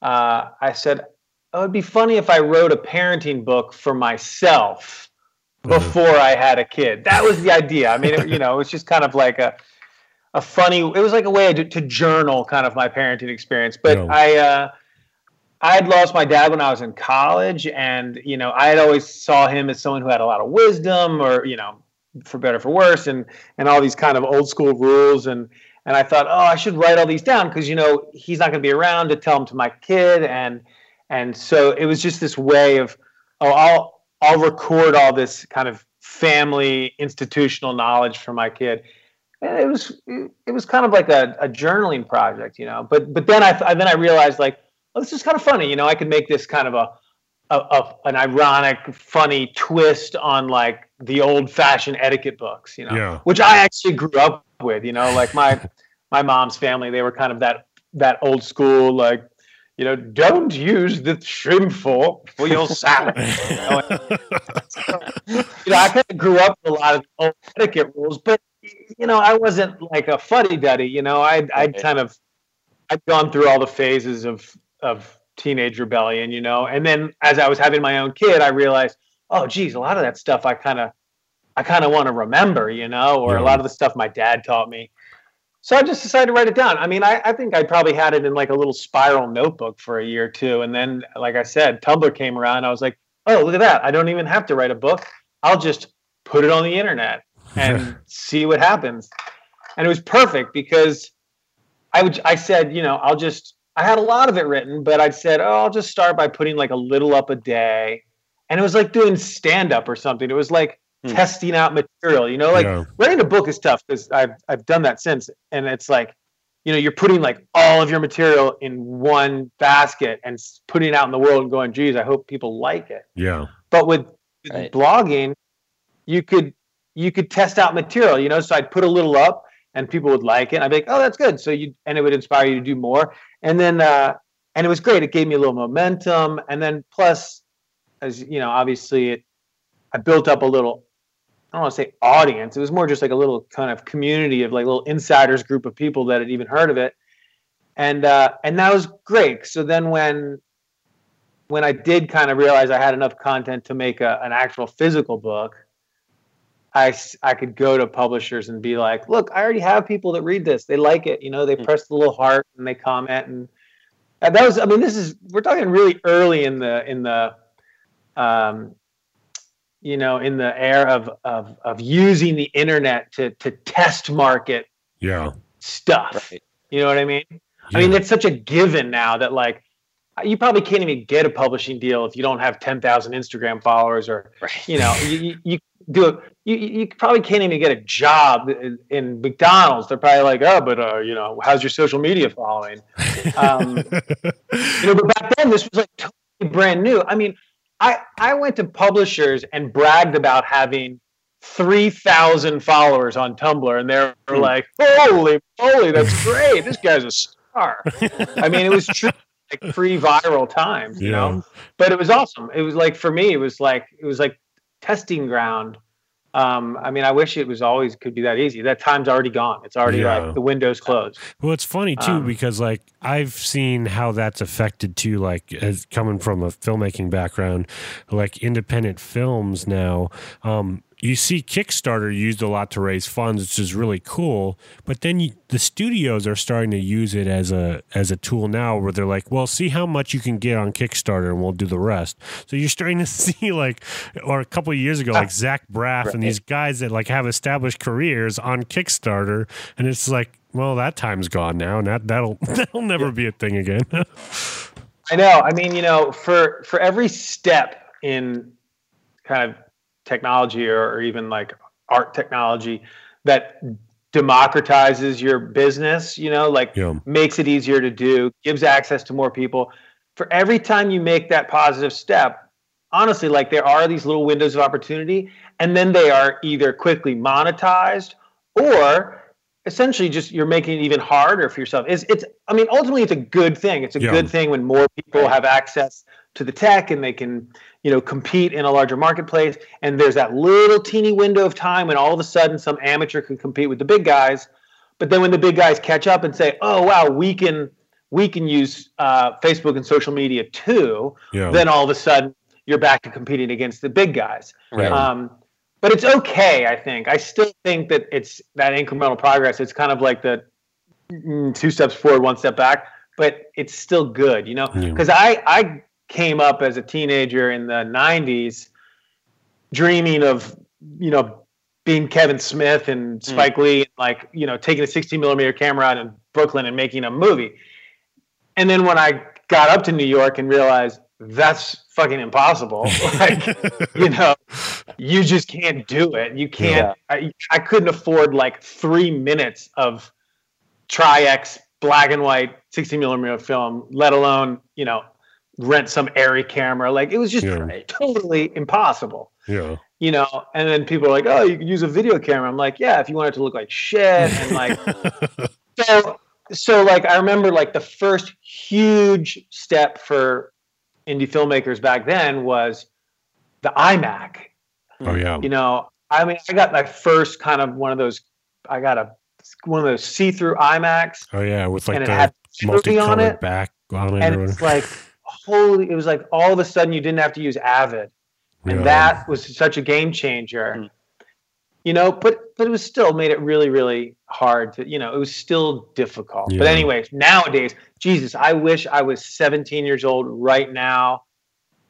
uh, I said, oh, it'd be funny if I wrote a parenting book for myself before I had a kid. That was the idea. I mean, it, you know, it was just kind of like a a funny. It was like a way to, to journal kind of my parenting experience. But Yeah. I uh, I had lost my dad when I was in college, and you know, I had always saw him as someone who had a lot of wisdom, or you know, for better for worse, and and all these kind of old school rules and. And I thought, oh, I should write all these down because you know he's not going to be around to tell them to my kid, and and so it was just this way of, oh, I'll I'll record all this kind of family institutional knowledge for my kid. And it was it was kind of like a, a journaling project, you know. But but then I, then I realized like, oh, this is kind of funny, you know. I could make this kind of a, a, a an ironic, funny twist on like the old fashioned etiquette books, you know, Yeah. which I actually grew up with, you know, like my my mom's family, they were kind of that that old school like you know, don't use the shrimp fork for your salad. You know, you know, I kind of grew up with a lot of old etiquette rules, but you know, I wasn't like a fuddy duddy. You know, I'd I'd kind of I'd gone through all the phases of of teenage rebellion. You know, and then as I was having my own kid, I realized, oh, geez, a lot of that stuff I kind of I kind of want to remember. You know, or a lot of the stuff my dad taught me. So I just decided to write it down. I mean, I, I think I probably had it in like a little spiral notebook for a year or two. And then, like I said, Tumblr came around. I was like, oh, look at that. I don't even have to write a book. I'll just put it on the internet and see what happens. and it was perfect because I would I said, you know, I'll just I had a lot of it written, but I said, oh, I'll just start by putting like a little up a day, and it was like doing stand up or something. It was like Hmm. testing out material, you know, like Yeah. writing a book is tough because I've I've done that since, and it's like, you know, you're putting like all of your material in one basket and putting it out in the world and going, geez, I hope people like it. Yeah. But with, with Right. blogging, you could you could test out material, you know. So I'd put a little up, and people would like it. And I'd be like, oh, that's good. So you and it would inspire you to do more. And then uh, and it was great. It gave me a little momentum. And then plus, as you know, obviously it, I built up a little. I don't want to say audience. It was more just like a little kind of community of like little insiders group of people that had even heard of it, and uh, and that was great. So then when when I did kind of realize I had enough content to make a, an actual physical book, I I could go to publishers and be like, look, I already have people that read this. They like it. You know, they Hmm. press the little heart and they comment. And, and that was, I mean, this is, we're talking really early in the, in the, um, you know, in the era of, of, of using the internet to, to test market Yeah. stuff. Right. You know what I mean? I mean, it's such a given now that like you probably can't even get a publishing deal if you don't have 10,000 Instagram followers or Right. you know, you, you, you do it. You, you you probably can't even get a job in, in McDonald's. They're probably like, oh, but uh, you know, how's your social media following? Um, you know, but back then this was like totally brand new. I mean, I I went to publishers and bragged about having three thousand followers on Tumblr, and they were Hmm. like, "Holy moly, that's great! This guy's a star." I mean, it was true, like pre-viral times, you Yeah. know. But it was awesome. It was like for me, it was like it was like testing ground. Um, I mean, I wish it was always could be that easy. That time's already gone. It's already Yeah. like the window's closed. Well, it's funny too Um, because like I've seen how that's affected too. Like as coming from a filmmaking background, like independent films now. Um, you see Kickstarter used a lot to raise funds, which is really cool. But then you, the studios are starting to use it as a as a tool now, where they're like, "Well, see how much you can get on Kickstarter, and we'll do the rest." So you're starting to see like, or a couple of years ago, like ah, Zach Braff and these guys that like have established careers on Kickstarter, and it's like, well, that time's gone now, and that that'll that'll never be a thing again. I know. I mean, you know, for for every step in kind of technology or, or even like art technology that democratizes your business, you know, like Yeah. makes it easier to do, gives access to more people. For every time you make that positive step, honestly, like there are these little windows of opportunity, and then they are either quickly monetized or essentially just you're making it even harder for yourself. It's it's I mean ultimately it's a good thing. It's a Yeah. good thing when more people have access to the tech and they can you know compete in a larger marketplace and there's that little teeny window of time when all of a sudden some amateur can compete with the big guys but then when the big guys catch up and say oh wow we can we can use uh, facebook and social media too Yeah. then all of a sudden you're back to competing against the big guys Right. um, but it's okay i think i still think that it's that incremental progress it's kind of like the mm, two steps forward one step back but it's still good you know Yeah. because i i came up as a teenager in the 90s dreaming of you know being kevin smith and mm. spike lee and like you know taking a 16 millimeter camera out in brooklyn and making a movie. And then when i got up to new york and realized that's fucking impossible like you know you just can't do it. You can't I, I couldn't afford like three minutes of tri-x black and white 16 millimeter film let alone you know rent some Arri camera like it was just Yeah. totally impossible yeah. you know and then people are like oh you can use a video camera i'm like yeah if you want it to look like shit and like so so like i remember like the first huge step for indie filmmakers back then was the imac Oh yeah. you know i mean i got my first kind of one of those i got a one of those see-through imacs Oh yeah. With like and it the had movie on it back on it. and it's like holy it was like all of a sudden you didn't have to use avid and Yeah. that was such a game changer Hmm. you know but but it was still made it really really hard to you know it was still difficult but Yeah. anyways nowadays jesus i wish i was 17 years old right now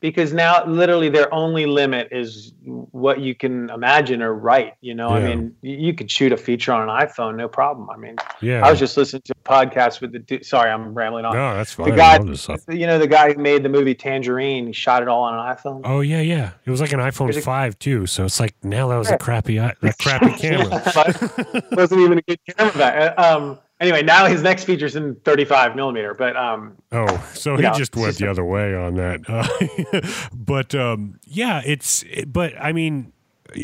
because now literally their only limit is what you can imagine or write. You know, I mean, you could shoot a feature on an iPhone, no problem. I mean, Yeah. I was just listening to a podcast with the dude. Sorry, I'm rambling on. no, that's fine. the guy, love this stuff. you know, the guy who made the movie Tangerine, he shot it all on an iPhone. Oh yeah, yeah. It was like an iPhone a- five too. So it's like now that was a crappy, that crappy camera. But wasn't even a good camera back. uh, Um, anyway, now his next feature's in 35 millimeter, but um, Oh, so he Yeah, just went just the a- other way on that. Uh, but um, yeah, it's. But I mean,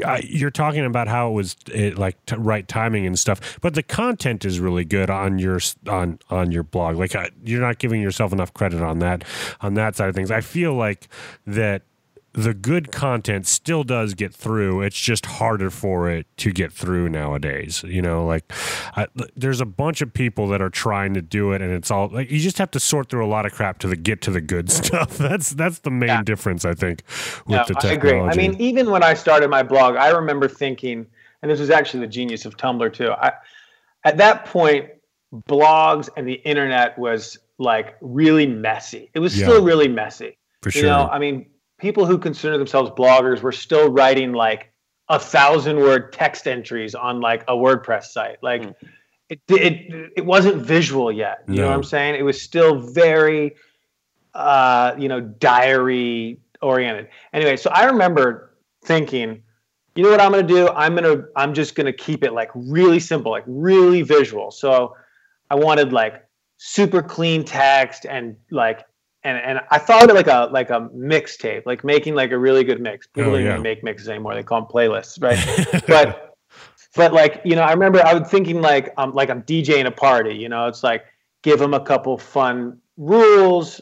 I, you're talking about how it was it, like t- right timing and stuff. But the content is really good on your on on your blog. Like I, you're not giving yourself enough credit on that on that side of things. I feel like that the good content still does get through. It's just harder for it to get through nowadays. You know, like I, there's a bunch of people that are trying to do it, and it's all like you just have to sort through a lot of crap to the get to the good stuff. That's that's the main Yeah. difference, I think, with yeah, the I technology. agree. I mean, even when I started my blog, I remember thinking, and this was actually the genius of Tumblr too. I, at that point, blogs and the internet was like really messy. It was Yeah. still really messy. for You sure. know, I mean, people who consider themselves bloggers were still writing like a thousand word text entries on like a WordPress site. Like Mm. it, it it wasn't visual yet. You know what I'm saying? It was still very uh, you know, diary oriented. Anyway, so I remember thinking, you know what I'm gonna do? I'm gonna I'm just gonna keep it like really simple, like really visual. So I wanted like super clean text and like and and I thought of it like a like a mixtape, like making like a really good mix. People Oh, don't yeah. even make mixes anymore; they call them playlists, right? but but like you know, I remember I was thinking like um like I'm DJing a party. You know, it's like give them a couple fun rules,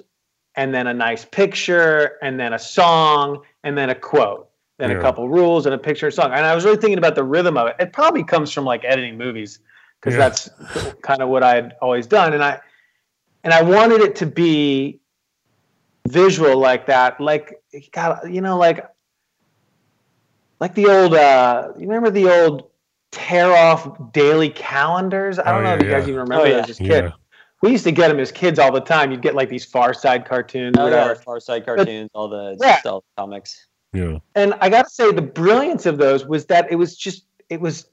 and then a nice picture, and then a song, and then a quote, then Yeah. a couple rules and a picture and song. And I was really thinking about the rhythm of it. It probably comes from like editing movies because Yeah. that's kind of what I had always done, and I and I wanted it to be visual like that, like God, you know, like like the old. uh You remember the old tear off daily calendars? I don't Oh, know yeah, if you guys yeah. even remember Oh, yeah. those as kids. yeah. We used to get them as kids all the time. You'd get like these Far Side cartoons, Oh, whatever. yeah, Far Side cartoons, all the Yeah. stealth comics. Yeah. and I got to say, the brilliance of those was that it was just it was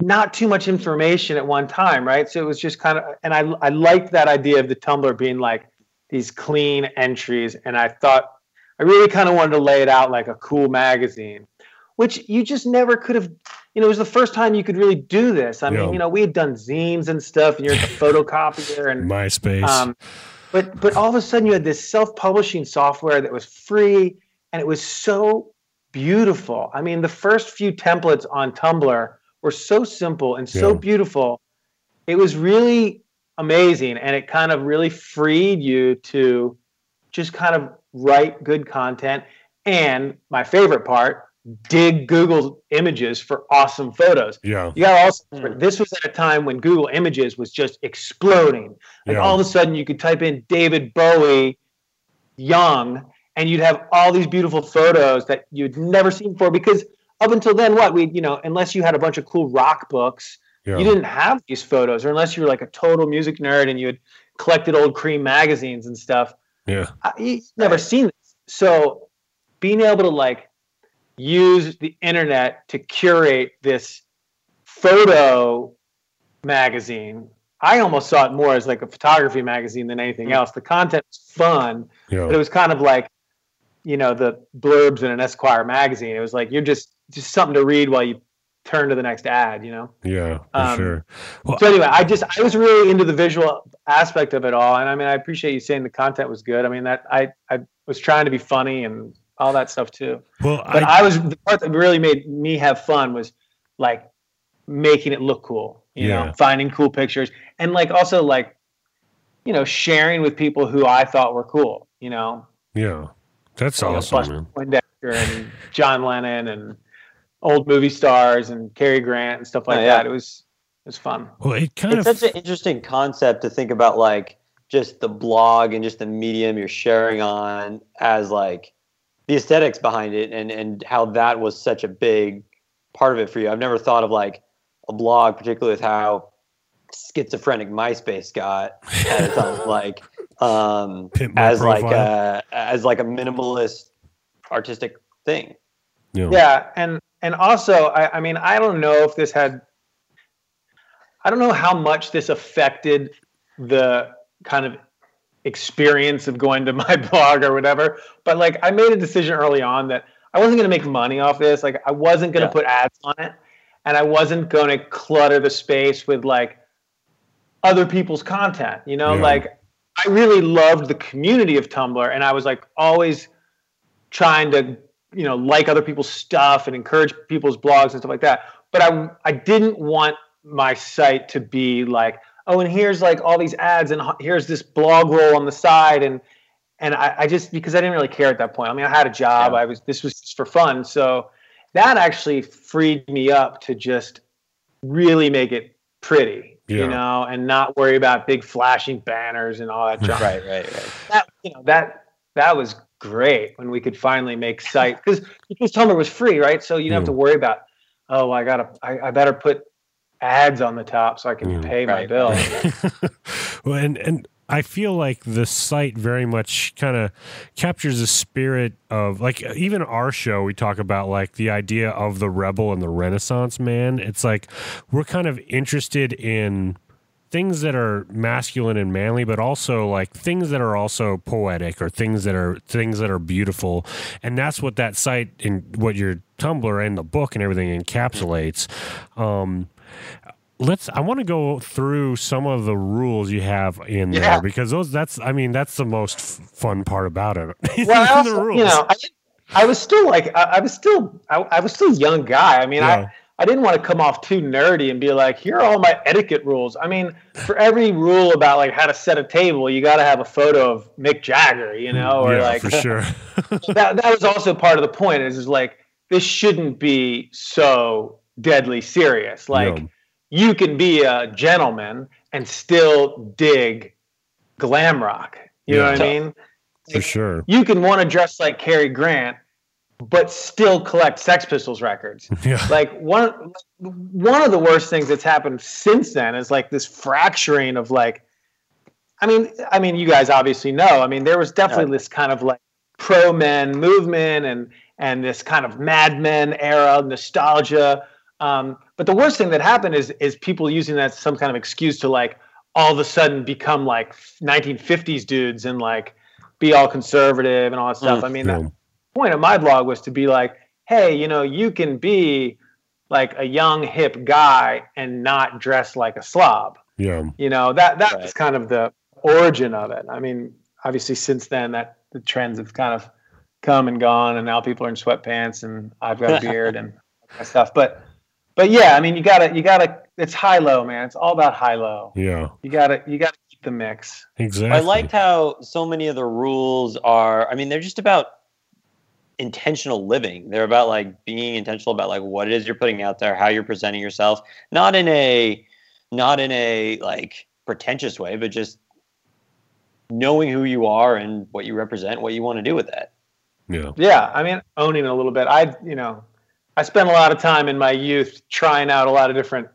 not too much information at one time, right? So it was just kind of, and I I liked that idea of the Tumblr being like these clean entries, and I thought I really kind of wanted to lay it out like a cool magazine, which you just never could have. You know, it was the first time you could really do this. I Yeah. mean, you know, we had done zines and stuff, and you're at the photocopier and MySpace. um, but but all of a sudden you had this self-publishing software that was free and it was so beautiful. I mean, the first few templates on Tumblr were so simple and so Yeah. beautiful. It was really amazing and it kind of really freed you to just kind of write good content and my favorite part, dig Google images for awesome photos. yeah. You got also. Hmm. This was at a time when Google Images was just exploding. Like Yeah. all of a sudden, you could type in David Bowie, young, and you'd have all these beautiful photos that you'd never seen before. Because up until then, what we, you know, unless you had a bunch of cool rock books, Yeah. you didn't have these photos, or unless you were like a total music nerd and you had collected old Creem magazines and stuff. yeah. I, you've never seen this. So being able to like use the internet to curate this photo magazine, I almost saw it more as like a photography magazine than anything mm. else. The content was fun, but it was kind of like, you know, the blurbs in an Esquire magazine. It was like you're just just something to read while you turn to the next ad, you know. Yeah. For Um, sure. So anyway, I just I was really into the visual aspect of it all, and I mean I appreciate you saying the content was good. I mean that I I was trying to be funny and all that stuff too. Well, But I, I, was the part that really made me have fun was like making it look cool, you Yeah. know, finding cool pictures and like also like you know sharing with people who I thought were cool, you know, yeah. That's you know, awesome, Buster man. And John Lennon and old movie stars and Cary Grant and stuff like Oh, yeah. that. It was it was fun. Well, it kind It's of. such an interesting concept to think about, like just the blog and just the medium you're sharing on as like the aesthetics behind it and and how that was such a big part of it for you. I've never thought of like a blog, particularly with how schizophrenic MySpace got at its own, like um, Pimp my as like profile. a as like a minimalist artistic thing. You know, Yeah, and and also, I, I mean, I don't know if this had, I don't know how much this affected the kind of experience of going to my blog or whatever. But like, I made a decision early on that I wasn't going to make money off this. Like, I wasn't going to Yeah. put ads on it, and I wasn't going to clutter the space with like other people's content. You know, Yeah. like I really loved the community of Tumblr, and I was like always trying to you know like other people's stuff and encourage people's blogs and stuff like that. But I I didn't want my site to be like oh and here's like all these ads and here's this blog roll on the side and and I, I just because I didn't really care at that point. I mean I had a job. Yeah. I was this was just for fun. So that actually freed me up to just really make it pretty. Yeah. You know, and not worry about big flashing banners and all that junk Right, right, right. that you know that that was great when we could finally make site because because Tumblr was free, right? So you didn't have to worry about oh I gotta I, I better put ads on the top so I can Mm. pay my Right, bill. well, and and I feel like the site very much kind of captures the spirit of like even our show. We talk about like the idea of the rebel and the Renaissance man. It's like we're kind of interested in things that are masculine and manly but also like things that are also poetic or things that are things that are beautiful and that's what that site and what your tumblr and the book and everything encapsulates um let's i want to go through some of the rules you have in Yeah. there because those that's i mean that's the most f- fun part about it well, also, you know, I, I was still like I, I was still I, I was still a young guy. I mean, Yeah. I I didn't want to come off too nerdy and be like, here are all my etiquette rules. I mean, for every rule about like how to set a table, you got to have a photo of Mick Jagger, you know, or yeah like for sure. That that was also part of the point is, is like this shouldn't be so deadly serious. Like Yeah. you can be a gentleman and still dig glam rock you know what i mean? For sure. you can want to dress like Cary grant but still collect sex pistols records. Yeah. Like one one of the worst things that's happened since then is like this fracturing of like i mean i mean you guys obviously know. I mean there was definitely this kind of like pro men movement and and this kind of mad men era nostalgia. Um, but the worst thing that happened is is people using that as some kind of excuse to like all of a sudden become like 1950s dudes and like be all conservative and all that stuff. Mm. i mean Yeah. the point of my blog was to be like hey you know you can be like a young hip guy and not dress like a slob. Yeah. You know that that was kind of the origin of it. I mean obviously since then that the trends have kind of come and gone and now people are in sweatpants and i've got a beard and stuff. But but yeah i mean you gotta you gotta it's high low man. It's all about high low yeah. You gotta you gotta keep the mix. Exactly. I liked how so many of the rules are. I mean, they're just about intentional living. They're about like being intentional about like what it is you're putting out there, how you're presenting yourself, not in a, not in a like pretentious way, but just knowing who you are and what you represent, what you want to do with that. yeah Yeah, I mean, owning a little bit. I, you know, I spent a lot of time in my youth trying out a lot of different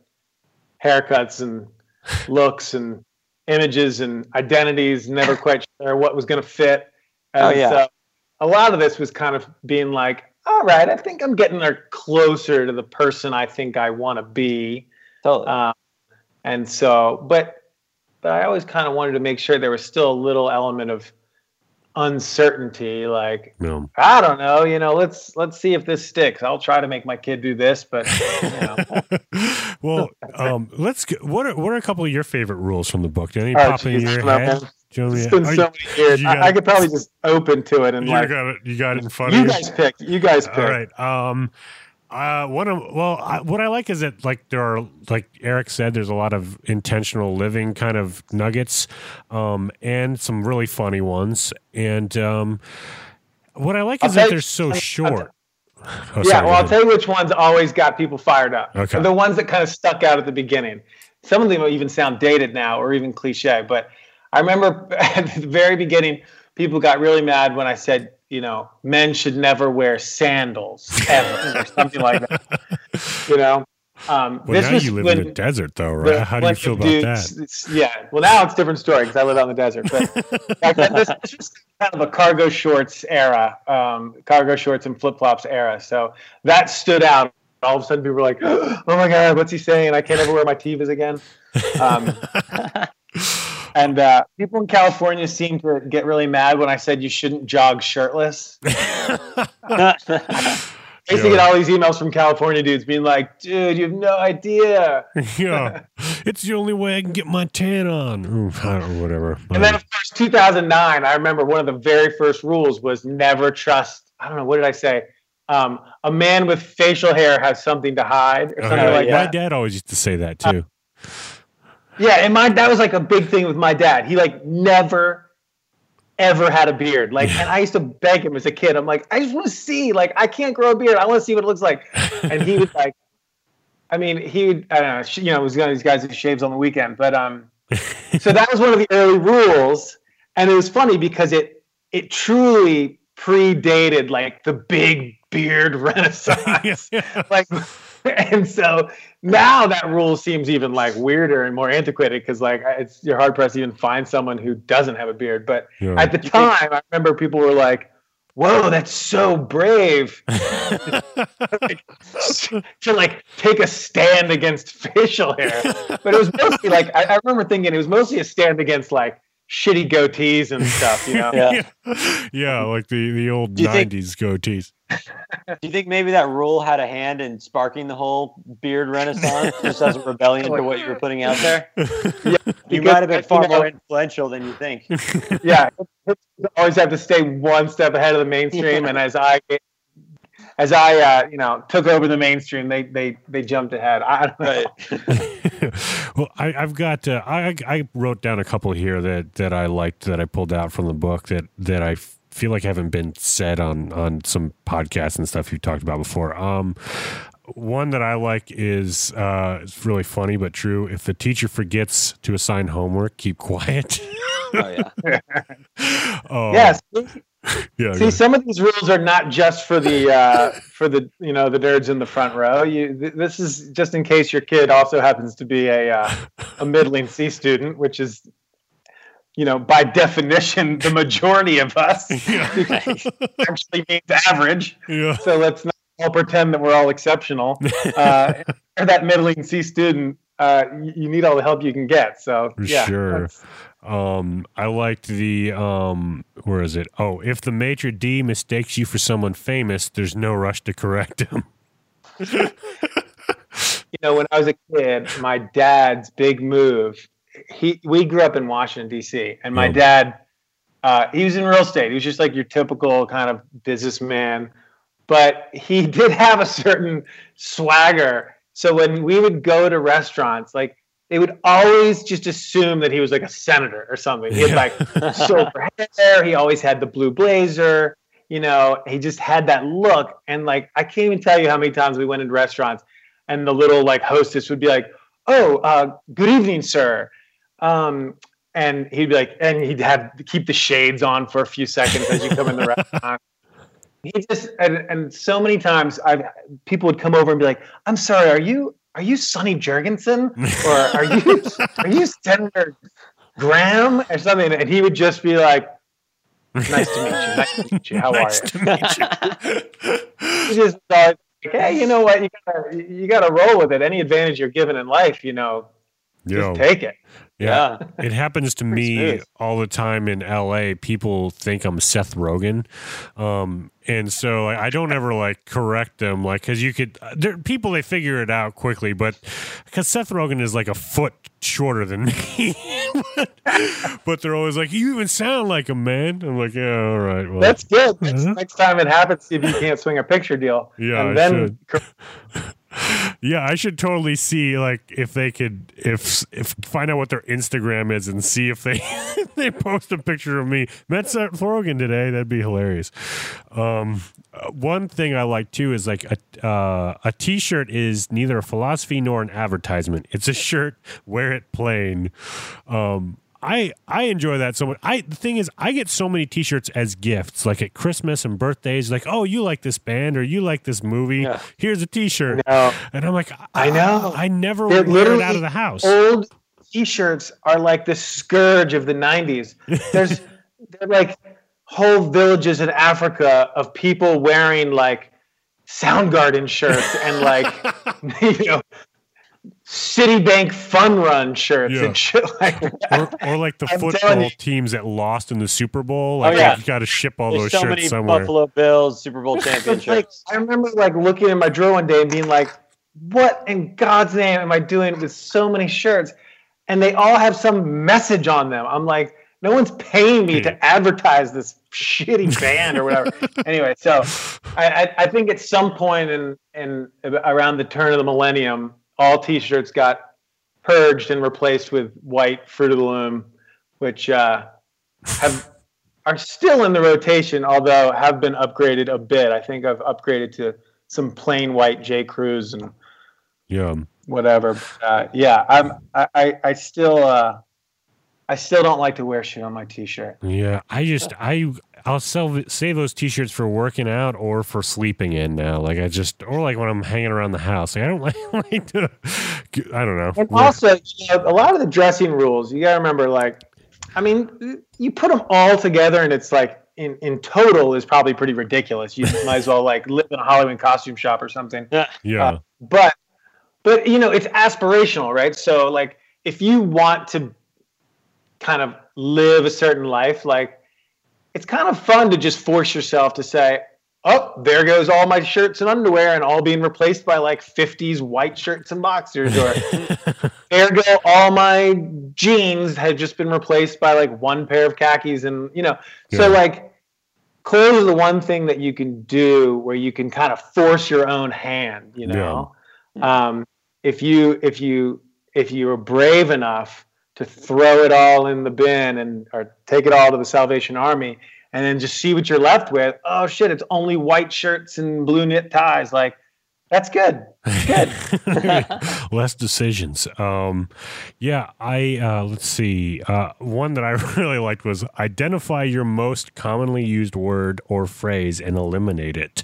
haircuts and looks and images and identities. Never quite sure what was going to fit. Oh, and Oh, yeah. so a lot of this was kind of being like, all right, I think I'm getting there closer to the person I think I want to be. Totally. Um, and so, but but I always kind of wanted to make sure there was still a little element of uncertainty, like yeah I don't know, you know, let's let's see if this sticks. I'll try to make my kid do this, but you know. well, um, let's. Go, what are what are a couple of your favorite rules from the book? Did any Oh, pop in your well, head? Man, Do you want me it's been so many years. you I, I could probably just open to it and you like got it. You got it in front you of you. guys pick. You guys pick. All right. Um, uh, one of well, I, what I like is that like there are like Eric said, there's a lot of intentional living kind of nuggets, um, and some really funny ones. And um, what I like I'll is that you- they're so I'll- short. Oh, yeah, sorry, well, I'll tell you which ones always got people fired up. Okay. The ones that kind of stuck out at the beginning. Some of them even sound dated now or even cliche. But I remember at the very beginning, people got really mad when I said, you know, men should never wear sandals ever or something like that. You know? Um, Well, this now was you live when in the desert, though, the right? How do you feel about dudes- that? yeah. Well, now it's a different story because I live out in the desert. But back then, this, this was kind of a cargo shorts era, um, cargo shorts and flip flops era. So that stood out. All of a sudden, people were like, "Oh my god, what's he saying? I can't ever wear my Tevas again." Um, and uh, people in California seem to get really mad when I said you shouldn't jog shirtless. I used to get all these emails from California dudes being like, "Dude, you have no idea." yeah, it's the only way I can get my tan on. Ooh, I don't, whatever. And then, of course, 2009. I remember one of the very first rules was never trust. I don't know what did I say. Um, a man with facial hair has something to hide, or something yeah. like my that. dad always used to say that too. Yeah, and my that was like a big thing with my dad. He like never ever had a beard. Like, and I used to beg him as a kid. I'm like, I just want to see. Like, I can't grow a beard. I want to see what it looks like. And he was like, I mean, he would, I don't know, you know, was one of these guys who shaves on the weekend. But um, so that was one of the early rules, and it was funny because it it truly predated like the big beard renaissance. like, and so now that rule seems even like weirder and more antiquated because like it's you're hard pressed to even find someone who doesn't have a beard. But Yeah. at the time, I remember people were like, "Whoa, that's so brave." to like take a stand against facial hair. But it was mostly like I, I remember thinking it was mostly a stand against like shitty goatees and stuff, you know. Yeah. yeah, like the the old Do you think- '90s goatees. Do you think maybe that rule had a hand in sparking the whole beard renaissance, just as a rebellion to what you were putting out there? You might have been far you know, more influential than you think. yeah, always have to stay one step ahead of the mainstream. And as I, as I, uh, you know, took over the mainstream, they they they jumped ahead. I don't know. well, I, I've got uh, I I wrote down a couple here that that I liked that I pulled out from the book that that I f- feel like haven't been said on on some podcasts and stuff you talked about before. Um, one that I like is uh, it's really funny but true. If the teacher forgets to assign homework, keep quiet. Oh yeah. oh, Yes. yeah. See, some of these rules are not just for the uh, for the you know the nerds in the front row. You th- this is just in case your kid also happens to be a uh, a middling C student, which is you know by definition the majority of us. actually means average. yeah. So let's not all pretend that we're all exceptional. Uh, you're that middling C student, uh, you, you need all the help you can get. So yeah, Sure. Um, I liked the um, where is it? Oh, if the maitre d mistakes you for someone famous, there's no rush to correct him. you know, when I was a kid, my dad's big move. He we grew up in Washington D.C. and my dad, uh, he was in real estate. He was just like your typical kind of businessman, but he did have a certain swagger. So when we would go to restaurants, like they would always just assume that he was like a senator or something. He had like silver hair. He always had the blue blazer. You know, he just had that look. And like, I can't even tell you how many times we went into restaurants and the little like hostess would be like, "Oh, uh, good evening, sir," um, and he'd be like, and he'd have keep the shades on for a few seconds as you come in the restaurant. He just and, and so many times I've people would come over and be like, "I'm sorry, are you are you Sonny Jurgensen or are you are you Senator Graham or something?" And he would just be like, "Nice to meet you. Nice to meet you. How nice are you?" to meet you. He just thought, like, hey, you know what? You gotta you gotta roll with it. Any advantage you're given in life, you know, Yo, just take it. Yeah. Yeah. It happens to me smooth. all the time in LA. People think I'm Seth Rogen. Um, and so like, I don't ever like correct them, like, cause you could, uh, there people, they figure it out quickly, but cause Seth Rogen is like a foot shorter than me. but, but they're always like, you even sound like a man. I'm like, yeah, all right. Well, That's good. Next, Mhm. next time it happens, see if you can't swing a picture deal. Yeah, and I then yeah, I should totally see like if they could if if find out what their Instagram is and see if they they post a picture of me. Met Seth Rogen today. That'd be hilarious. Um, uh, one thing I like too is like a uh, a T-shirt is neither a philosophy nor an advertisement. It's a shirt. Wear it plain. Um, I I enjoy that so much. I the thing is, I get so many T-shirts as gifts, like at Christmas and birthdays. Like, oh, you like this band or you like this movie? Yeah. Here's a T-shirt, No. and I'm like, I know. I, never They're wear it out of the house. Old T-shirts are like the scourge of the '90s. There's they're like whole villages in Africa of people wearing like Soundgarden shirts and like you know Citibank Fun Run shirts Yeah. and shit like that. or, or like the I'm football teams that lost in the Super Bowl. Oh, like, yeah. you got to ship all There's those so shirts many somewhere. Buffalo Bills Super Bowl It's like. I remember like looking in my drawer one day and being like, "What in God's name am I doing with so many shirts?" And they all have some message on them. I'm like, no one's paying me to advertise this shitty band or whatever. anyway, so I, I, I think at some point in in around the turn of the millennium, all T-shirts got purged and replaced with white Fruit of the Loom, which uh, have are still in the rotation, although have been upgraded a bit. I think I've upgraded to some plain white J. Crews and Yeah. whatever. Uh, yeah, I'm. I, I, I still. Uh, I still don't like to wear shit on my T-shirt. Yeah, I just I I'll sell save those T-shirts for working out or for sleeping in now. Like I just or like when I'm hanging around the house. Like I don't like, like to. I don't know. And also, you know, a lot of the dressing rules, you gotta remember. Like, I mean, you put them all together, and it's like in in total is probably pretty ridiculous. You might as well like live in a Halloween costume shop or something. Yeah. Yeah, uh, but but you know it's aspirational right so like if you want to kind of live a certain life like it's kind of fun to just force yourself to say oh there goes all my shirts and underwear and all being replaced by like 50s white shirts and boxers or there go all my jeans had just been replaced by like one pair of khakis and you know so like clothes are the one thing that you can do where you can kind of force your own hand you know? Um, if you if you if you are brave enough to throw it all in the bin and or take it all to the Salvation Army and then just see what you're left with. Oh shit, it's only white shirts and blue knit ties. Like that's good. Good. less decisions. Um, yeah, I uh, let's see. Uh, one that I really liked was identify your most commonly used word or phrase and eliminate it.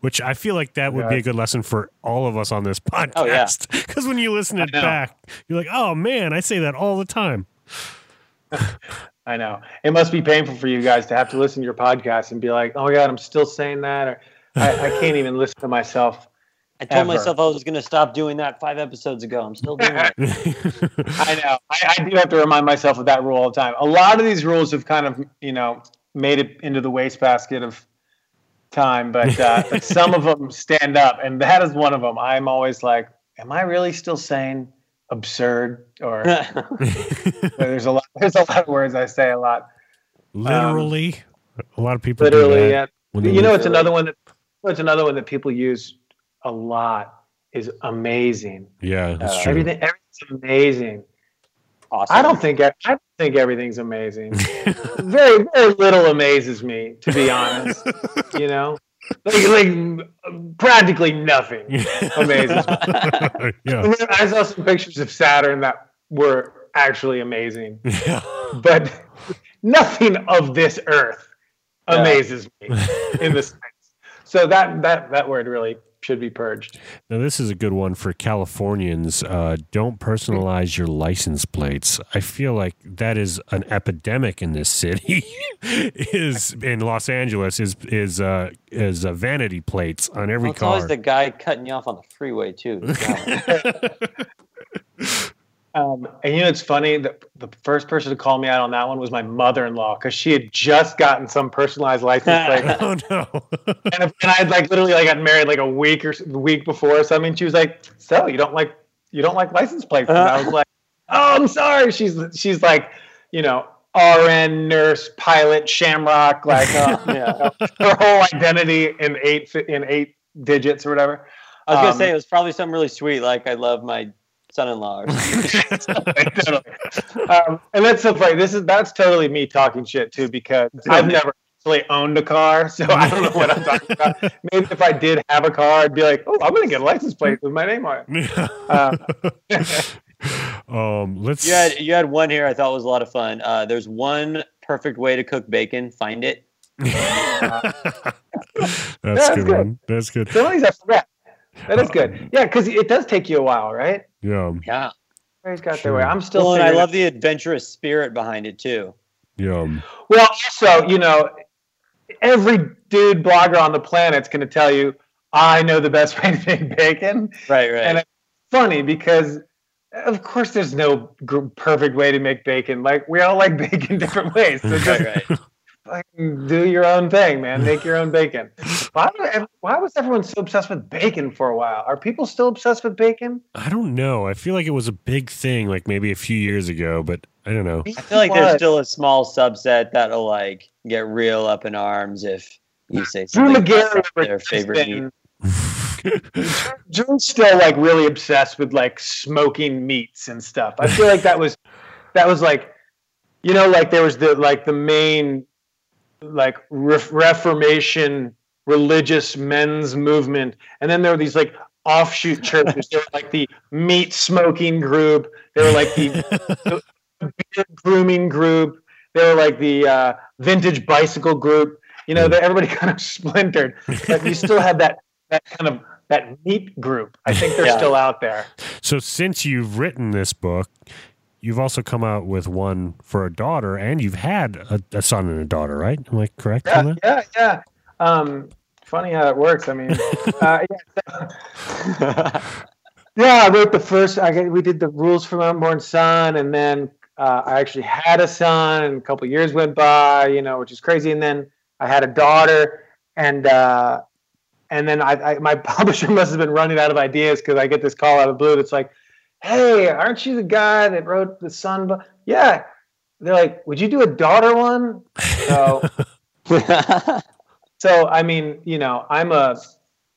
Which I feel like that would be a good lesson for all of us on this podcast. Oh, yeah. Because when you listen it back, you're like, oh man, I say that all the time. I know. It must be painful for you guys to have to listen to your podcast and be like, oh my god, I'm still saying that, or I, I can't even listen to myself. I told Ever. myself I was going to stop doing that five episodes ago. I'm still doing it. I know. I, I do have to remind myself of that rule all the time. A lot of these rules have kind of, you know, made it into the wastebasket of time, but, uh, but some of them stand up, and that is one of them. I'm always like, am I really still saying absurd? Or there's a lot. There's a lot of words I say a lot. Literally, a lot of people do Literally, that yeah. You know, leave. it's another one that. It's another one that people use a lot. Is amazing. yeah, that's Uh, true. Everything. Everything's amazing. awesome. I don't think I, I don't think everything's amazing. very very little amazes me, to be honest. you know, like, like practically nothing amazes me. yeah. I saw some pictures of Saturn that were actually amazing, yeah. but nothing of this Earth amazes me in the sense. So that that that word really should be purged. Now, this is a good one for Californians. Uh, don't personalize your license plates. I feel like that is an epidemic in this city. is in Los Angeles is is uh, is uh, vanity plates on every Well, it's always the guy cutting you off on the freeway too. Um, and you know, it's funny that the first person to call me out on that one was my mother-in-law because she had just gotten some personalized license plate, oh no! and, and I had like literally like got married like a week or week before So I mean, She was like, "So you don't like you don't like license plates?" And I was like, "Oh, I'm sorry." She's she's like, you know, RN, nurse, pilot, Shamrock, like uh, yeah. her whole identity in eight in eight digits or whatever. I was gonna Um, say it was probably something really sweet, like I love my son-in-law. Or something. totally. Um, and that's so funny. This is that's totally me talking shit too because I've never actually owned a car, so I don't know what I'm talking about. Maybe if I did have a car, I'd be like, "Oh, I'm gonna get a license plate with my name on it." Um, Um, let's. You had you had one here I thought was a lot of fun. Uh, there's one perfect way to cook bacon. Find it. That's that's good, good. one. That's good. Some of these I forgot. That is good. Yeah, because it does take you a while, right? Yeah, Yeah. Everybody's got Sure. their way. I'm still. Well, and I love the adventurous spirit behind it too. yeah. Well, also, you know, every dude blogger on the planet's going to tell you, I know the best way to make bacon. Right, right. And it's funny because, of course, there's no gr- perfect way to make bacon. Like, we all like bacon different ways. So just right, right. fucking do your own thing, man. Make your own bacon. Why, why was everyone so obsessed with bacon for a while? Are people still obsessed with bacon? I don't know. I feel like it was a big thing, like maybe a few years ago, but I don't know. I feel like there's still a small subset that'll like get real up in arms if you say something McGarry about their favorite meat. been- Drew's still like really obsessed with like smoking meats and stuff. I feel like that was that was like you know like there was the like the main like ref- Reformation religious men's movement, and then there were these like offshoot churches. They were like the meat smoking group. They were like the beard grooming group. They were like the uh, vintage bicycle group. You know, that everybody kind of splintered, but you still had that that kind of that meat group. I think they're Yeah. still out there. So since you've written this book, you've also come out with one for a daughter, and you've had a, a son and a daughter, right? Am I correct Yeah, that? yeah, yeah. Um, funny how it works. I mean, uh, yeah, so- yeah, I wrote the first. I we did the rules for my unborn son, and then uh, I actually had a son, and a couple years went by, you know, which is crazy. And then I had a daughter, and uh, and then I, I my publisher must have been running out of ideas because I get this call out of the blue. That's like, "Hey, aren't you the guy that wrote the son?" book?" Yeah. They're like, "Would you do a daughter one?" So. So I mean, you know, I'm a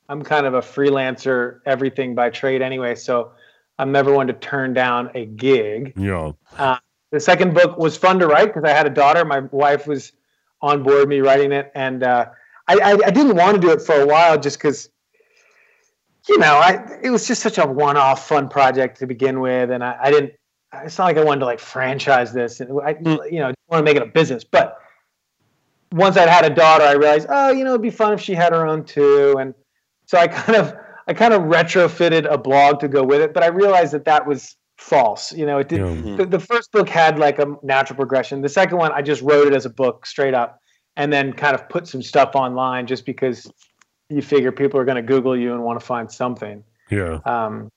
I'm kind of a freelancer, everything by trade anyway. So I'm never one to turn down a gig. Yeah. The second book was fun to write because I had a daughter. My wife was on board me writing it, and uh, I, I I didn't want to do it for a while just because. You know, I it was just such a one-off fun project to begin with, and I, I didn't. It's not like I wanted to like franchise this, and I, you know, want to make it a business. But once I'd had a daughter, I realized, oh, you know, it'd be fun if she had her own too. And so I kind of, I kind of retrofitted a blog to go with it. But I realized that that was false. You know, it did. Yeah. The, the first book had like a natural progression. The second one, I just wrote it as a book straight up, and then kind of put some stuff online just because you figure people are going to Google you and want to find something. Yeah. Um,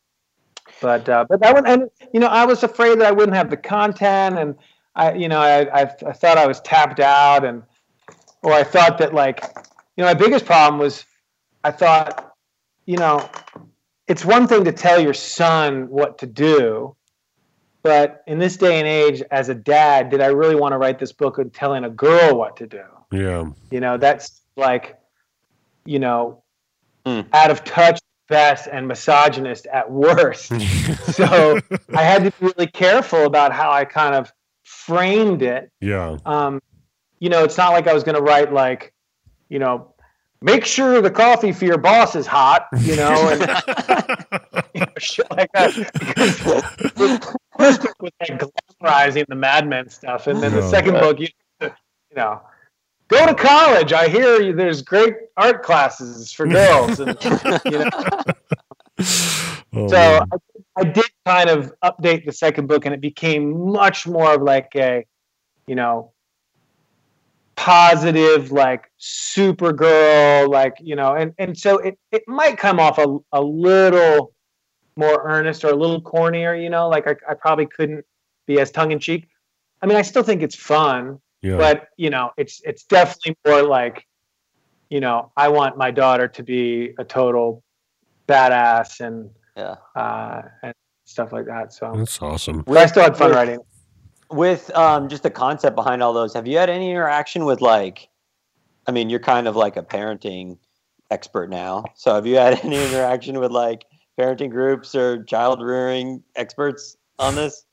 but uh, but that one, and you know, I was afraid that I wouldn't have the content, and I, you know, I, I, I thought I was tapped out, and or I thought that like, you know, my biggest problem was, I thought, you know, it's one thing to tell your son what to do, but in this day and age, as a dad, did I really want to write this book of telling a girl what to do? Yeah. You know, that's like, you know, Hmm. out of touch best and misogynist at worst. so I had to be really careful about how I kind of framed it. Yeah. Um, you know, it's not like I was going to write like, you know, make sure the coffee for your boss is hot, you know, and you know, shit like that. Because the first book was like glamorizing the Mad Men stuff, and then the oh, Yeah. second book, you, you know, go to college. I hear you, there's great art classes for girls, and you know. Oh, So. I, I did kind of update the second book, and it became much more of like a, you know, positive, like Supergirl, like you know, and and so it it might come off a a little more earnest or a little cornier, you know, like I, I probably couldn't be as tongue in cheek. I mean, I still think it's fun, yeah. but you know, it's it's definitely more like, you know, I want my daughter to be a total badass and Yeah. uh, and stuff like that. So That's awesome. but I still had fun writing. With um, just the concept behind all those, have you had any interaction with like, I mean, you're kind of like a parenting expert now. So have you had any interaction with like parenting groups or child rearing experts on this?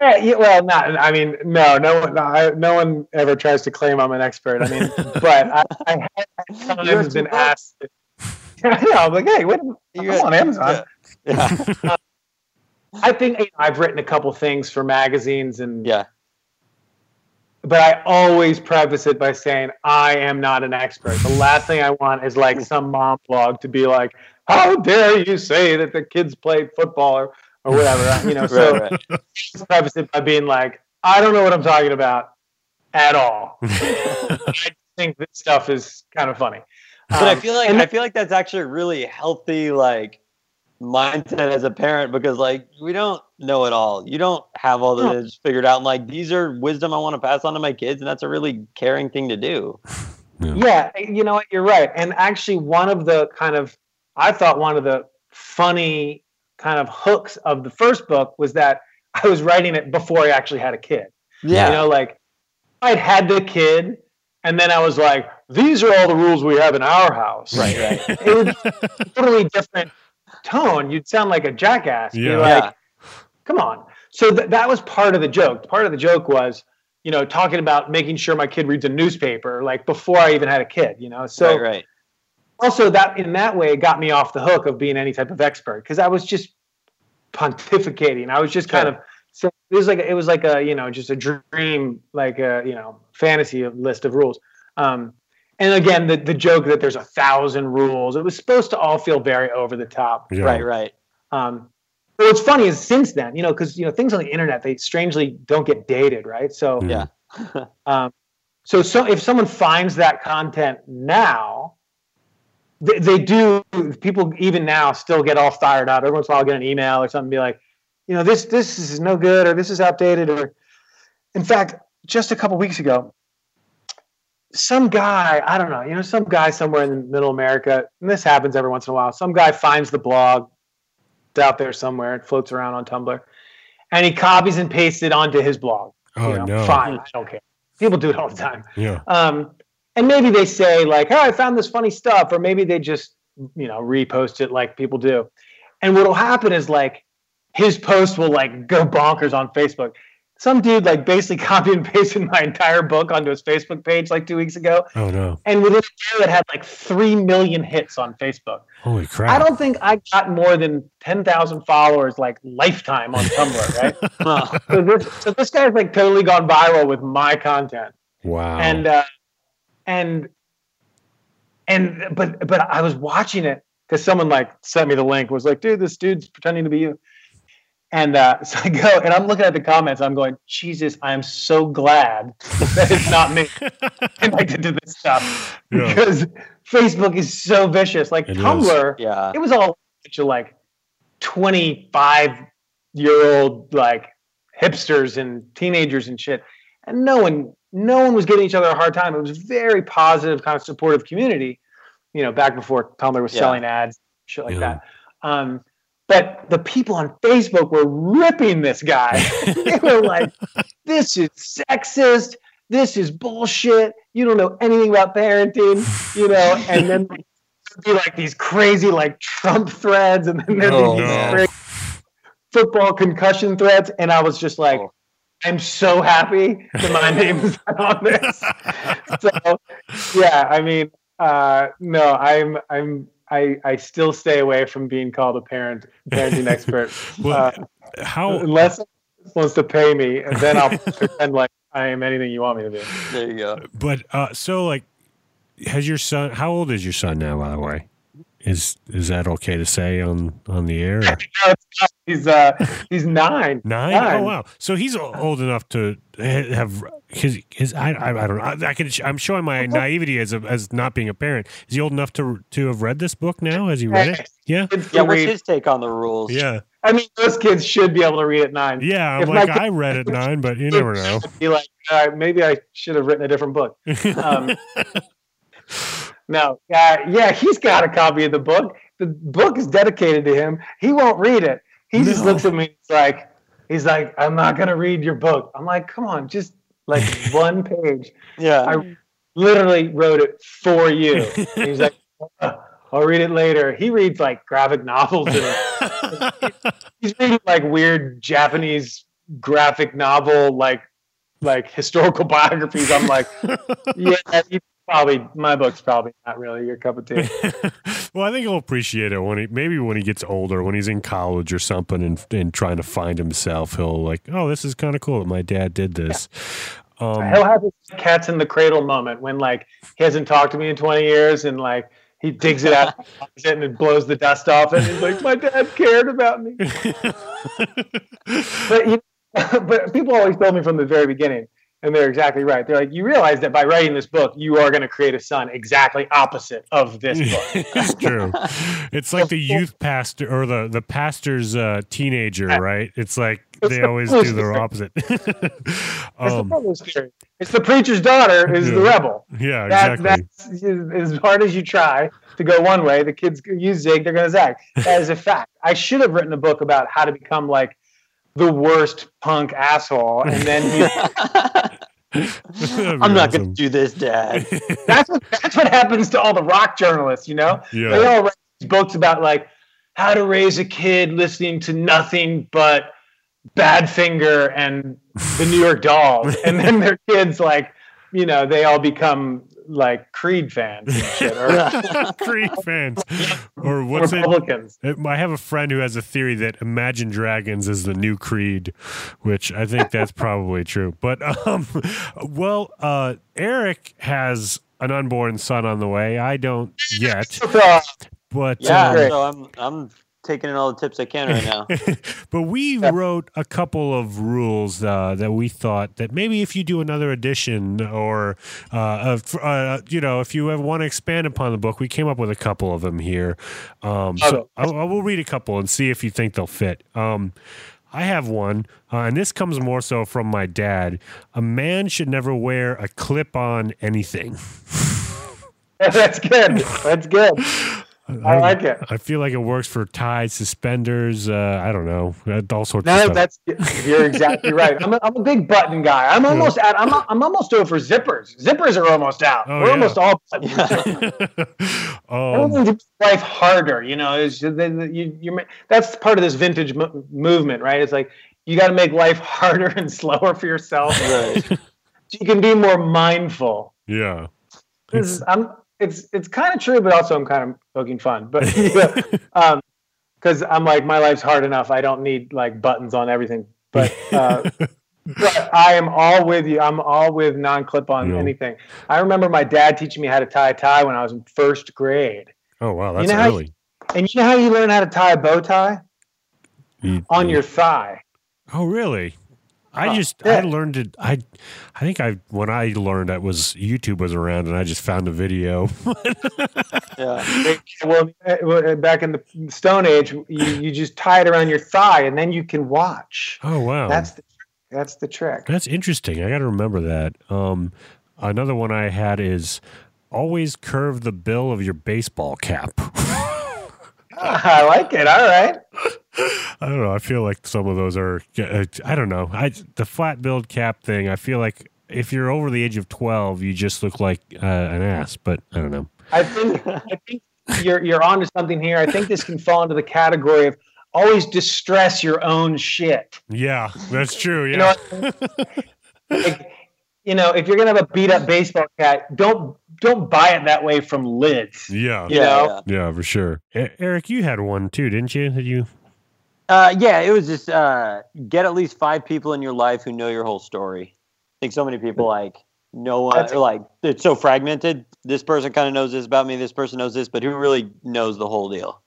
Yeah, yeah, well, not. I mean, no, no one, no, I, no one ever tries to claim I'm an expert. I mean, but I, I have You're sometimes been asked. yeah, I'm like, hey, what? You're- I'm on Amazon. Yeah. I think you know, I've written a couple things for magazines and Yeah. but I always preface it by saying I am not an expert. The last thing I want is like some mom blog to be like, "How dare you say that the kids play football or, or whatever?" You know, so Right, right. preface it by being like, "I don't know what I'm talking about at all." I think this stuff is kind of funny. But I Um, feel like I feel like that's actually really healthy like mindset as a parent because like we don't know it all. You don't have all No. this figured out. And like these are wisdom I want to pass on to my kids, and that's a really caring thing to do. Yeah, you know what? You're right. And actually, one of the kind of, I thought one of the funny kind of hooks of the first book was that I was writing it before I actually had a kid. Yeah. You know, like I'd had the kid, and then I was like, these are all the rules we have in our house. Right, right. It was totally different tone. You'd sound like a jackass. Be Yeah. like, come on. So th- that was part of the joke. Part of the joke was, you know, talking about making sure my kid reads a newspaper, like before I even had a kid, you know. So right, right. also that in that way it got me off the hook of being any type of expert because I was just pontificating. I was just kind of so it was like it was like a you know just a dream like a you know fantasy list of rules. Um, and again, the the joke that there's a thousand rules. It was supposed to all feel very over the top. Yeah. Right, right. Um, but what's funny is since then, you know, because you know things on the internet they strangely don't get dated, right? So Mm. Yeah. um, so, so if someone finds that content now, they, they do. People even now still get all fired up. Every once in a while, I'll get an email or something, be like, you know, this this is no good or this is outdated. Or, in fact, just a couple weeks ago, some guy I don't know, you know, some guy somewhere in Middle America, and this happens every once in a while. Some guy finds the blog it's out there somewhere. It floats around on Tumblr, and he copies and pastes it onto his blog. Oh you know, no. Fine, I don't care. People do it all the time. Yeah. Um, and maybe they say like, "Oh, I found this funny stuff," or maybe they just you know repost it like people do. And what'll happen is like his post will like go bonkers on Facebook. Some dude like basically copy and pasted my entire book onto his Facebook page like two weeks ago, Oh no. and within a year it had like three million hits on Facebook. Holy crap. I don't think I got more than ten thousand followers like lifetime on Tumblr, right? So this so this guy's like totally gone viral with my content Wow. and uh, and and but but I was watching it because someone like sent me the link was like, dude, this dude's pretending to be you. And uh, so I go and I'm looking at the comments. I'm going, Jesus, I am so glad that it's not me connected to this stuff Yeah. because Facebook is so vicious. Like It is. Tumblr, Yeah. it was all a like 25 year old like hipsters and teenagers and shit and no one no one was giving each other a hard time it was very positive kind of supportive community you know back before tumblr was Yeah. selling ads shit like Yeah. that um but the people on facebook were ripping this guy they were like this is sexist this is bullshit you don't know anything about parenting you know and then be like these crazy like Trump threads, and then there'd Oh, be these no. crazy football concussion threads, and I was just like, Oh. I'm so happy that my name is on this. so yeah, I mean, uh, no, I'm I'm I I still stay away from being called a parent parenting expert Well, uh, how unless someone wants to pay me, and then I'll pretend like I am anything you want me to be. There you go. but uh so like has your son how old is your son now by the way? Is is that okay to say on on the air? No. He's uh he's nine. Nine? Oh wow! So he's old enough to have his his. I I, I don't know. I, I can. I'm showing my naivety as a, as not being a parent. Is he old enough to to have read this book now? Has he read it? Yeah. Yeah, what's his take on the rules? Yeah. I mean, those kids should be able to read at nine. Yeah. I'm If like kid- I read at nine, but you never know. Be like, maybe I should have written a different book. Um, no, uh, yeah, he's got a copy of the book. The book is dedicated to him. He won't read it. He just looks at me. He's like, he's like, I'm not gonna read your book. I'm like, come on, just like one page. Yeah. I literally wrote it for you. He's like, "Uh, I'll read it later. He reads like graphic novels and he's reading like weird Japanese graphic novel, like like historical biographies. I'm like, yeah, you probably my book's probably not really your cup of tea. well, I think he'll appreciate it when he maybe when he gets older, when he's in college or something, and and trying to find himself. He'll like, oh, this is kind of cool that my dad did this. Um, He'll have his cats in the cradle moment when like he hasn't talked to me in 20 years and like he digs it out and it blows the dust off and he's like, my dad cared about me. but you but people always told me from the very beginning, and they're exactly right. They're like, you realize that by writing this book, you are going to create a son exactly opposite of this book. it's true. It's like the youth pastor or the the pastor's uh, teenager, right? It's like It's they the always do the theory. opposite. It's, the um, rebel's theory. it's the preacher's daughter is the rebel. yeah, That, exactly. That's as hard as you try to go one way, the kids you zig, they're going to zag. That is a fact. I should have written a book about how to become like the worst punk asshole, and then you That'd be I'm not going to do this, Dad. that's what that's what happens to all the rock journalists, you know? Yeah. They all write these books about like how to raise a kid listening to nothing but Badfinger and the New York Dolls, and then their kids like, you know, they all become like Creed fans and shit, or Creed fans, or what's it? Republicans. Uh, I have a friend who has a theory that Imagine Dragons is the new Creed, which I think that's probably true. But um, well, uh, Eric has an unborn son on the way. I don't yet, but yeah, um, great. so I'm I'm taking in all the tips I can right now. but we wrote a couple of rules uh, that we thought that maybe if you do another edition or uh, of- uh, you know if you ever want to expand upon the book, we came up with a couple of them here. Um, so I, I will read a couple and see if you think they'll fit. Um, I have one, uh, and this comes more so from my dad. A man should never wear a clip-on anything. that's good. That's good. I like it. I feel like it works for ties, suspenders. Uh, I don't know, all sorts of No, stuff. that's you're exactly right. I'm a, I'm a big button guy. I'm almost at. I'm I'm almost over zippers. Zippers are almost out. Oh, We're yeah. almost all. um, Everything to make life harder, you know, is then you you that's part of this vintage mo- movement, right? It's like you got to make life harder and slower for yourself. Right. So you can be more mindful. yeah. This is, I'm it's it's kind of true, but also I'm kind of poking fun. But yeah, um, because I'm like my life's hard enough. I don't need like buttons on everything. But uh, but I am all with you. I'm all with non-clip on anything. I remember my dad teaching me how to tie a tie when I was in first grade. Oh wow, that's know how- early. And you know how you learn how to tie a bow tie You- on your thigh. Oh really? I just Yeah. I learned it. I I think I when I learned that was YouTube was around and I just found a video. Yeah. Well, eh, back in the Stone Age, you, you just tie it around your thigh, and then you can watch. oh wow, That's the that's the trick. That's interesting. I got to remember that. Um, another one I had is always curve the bill of your baseball cap. I like it. All right. I don't know. I feel like some of those are. I don't know. I the flat billed cap thing. I feel like if you're over the age of twelve, you just look like uh, an ass. But I don't know. I think I think you're you're onto something here. I think this can fall into the category of always distress your own shit. Yeah, that's true. You Yeah. know, like, you know, if you're gonna have a beat up baseball cat, don't don't buy it that way from lids. yeah. You yeah, know? yeah. Yeah, for sure. E- Eric, you had one too, didn't you? That you? Uh, yeah, it was just uh, get at least five people in your life who know your whole story. I think so many people like know one, or like it's so fragmented. This person kind of knows this about me. This person knows this, but who really knows the whole deal?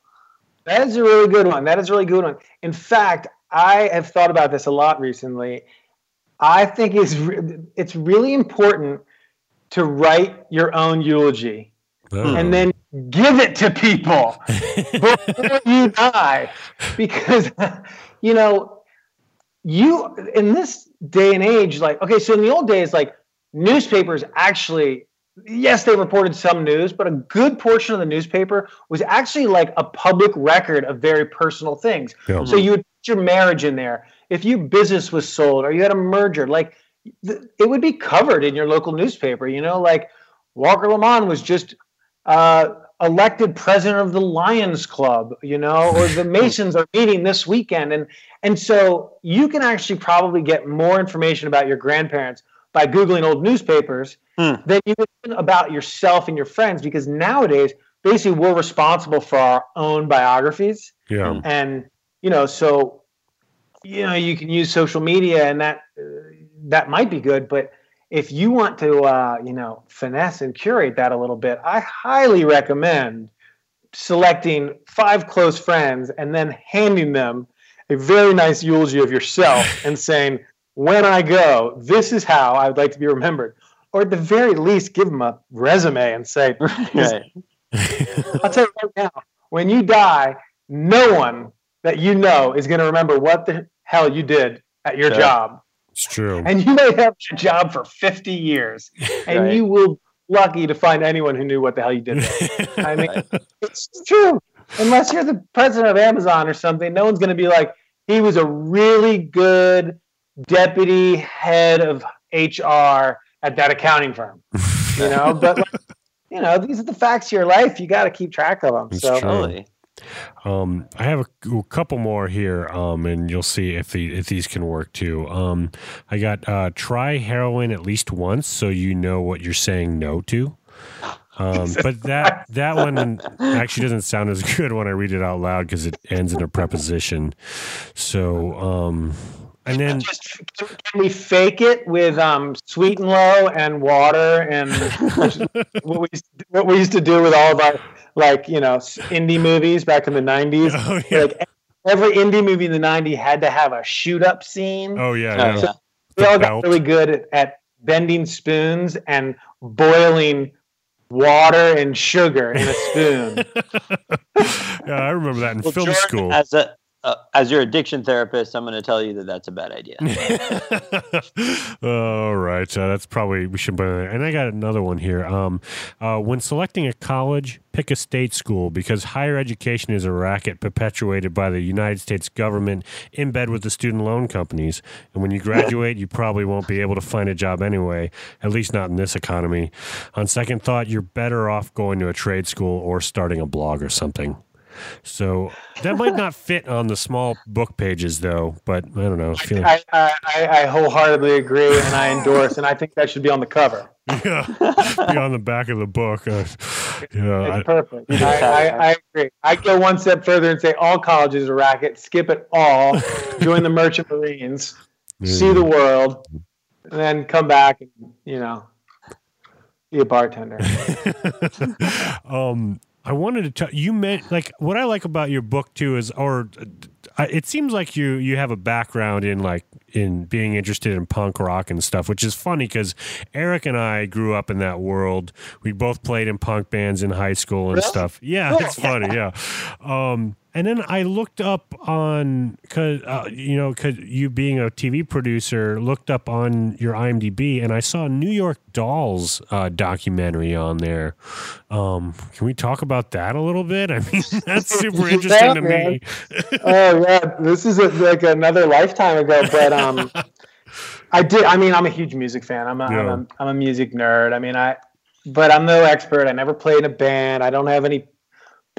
That is a really good one. That is a really good one. In fact, I have thought about this a lot recently. I think it's re- it's really important to write your own eulogy Oh. and then give it to people before you die because you know you in this day and age like okay so in the old days like newspapers actually yes they reported some news but a good portion of the newspaper was actually like a public record of very personal things Yeah. so you would put your marriage in there if your business was sold or you had a merger like it would be covered in your local newspaper you know like walker lamond was just uh, elected president of the Lions Club, you know, or the Masons are meeting this weekend, and and so you can actually probably get more information about your grandparents by googling old newspapers Hmm. than you learn about yourself and your friends because nowadays basically we're responsible for our own biographies Yeah. and you know so you know you can use social media and that uh, that might be good but if you want to uh, you know finesse and curate that a little bit i highly recommend selecting five close friends and then handing them a very nice eulogy of yourself and saying when i go this is how i would like to be remembered or at the very least give them a resume and say Right. I'll tell you right now, when you die, no one that you know is going to remember what the hell you did at your Yeah. job. It's true. And you may have your job for 50 years, and Right. you will be lucky to find anyone who knew what the hell you did. there. I mean, it's true. Unless you're the president of Amazon or something, no one's going to be like, he was a really good deputy head of HR at that accounting firm. You know, but like, you know, these are the facts of your life. You got to keep track of them. It's so true. Um, I have a, a couple more here, um, and you'll see if the, if these can work too. Um, I got uh, try heroin at least once, so you know what you're saying no to. Um, but that that one actually doesn't sound as good when I read it out loud because it ends in a preposition. So, um, and then just can we fake it with um, sweet and low and water and what we what we used to do with all of our like you know indie movies back in the nineties. oh yeah, Like every indie movie in the '90s had to have a shoot up scene. oh yeah, Oh, yeah. yeah. we all got really good at, at bending spoons and boiling water and sugar in a spoon. yeah, I remember that in Well, film Jordan, school. As a uh, as your addiction therapist, I'm going to tell you that that's a bad idea. All right, uh, that's probably we should. It. And I got another one here. Um, uh, when selecting a college, pick a state school because higher education is a racket perpetuated by the United States government in bed with the student loan companies. And when you graduate, you probably won't be able to find a job anyway. At least not in this economy. On second thought, you're better off going to a trade school or starting a blog or something. So that might not fit on the small book pages, though. But I don't know. I I, I, I wholeheartedly agree and I endorse, and I think that should be on the cover. yeah, be on the back of the book. Uh, yeah, It's perfect. I, agree. I go one step further and say all colleges are racket. Skip it all. Join the Merchant Marines. I, See the world, and then come back and you know be a bartender. um, I wanted to tell you meant like what I like about your book too is, or uh, it seems like you you have a background in like in being interested in punk rock and stuff, which is funny because Eric and I grew up in that world. We both played in punk bands in high school and Really? stuff. Yeah, it's funny. Yeah. Um, and then I looked up on, cause uh, you know, cause you being a TV producer, looked up on your IMDb, and I saw a New York Dolls uh, documentary on there. Um, can we talk about that a little bit? I mean, that's super interesting to me. oh yeah, this is a, like another lifetime ago, but um, I did. I mean, I'm a huge music fan. I'm a, I'm, Yeah. a I'm a music nerd. I mean, I, but I'm no expert. I never played in a band. I don't have any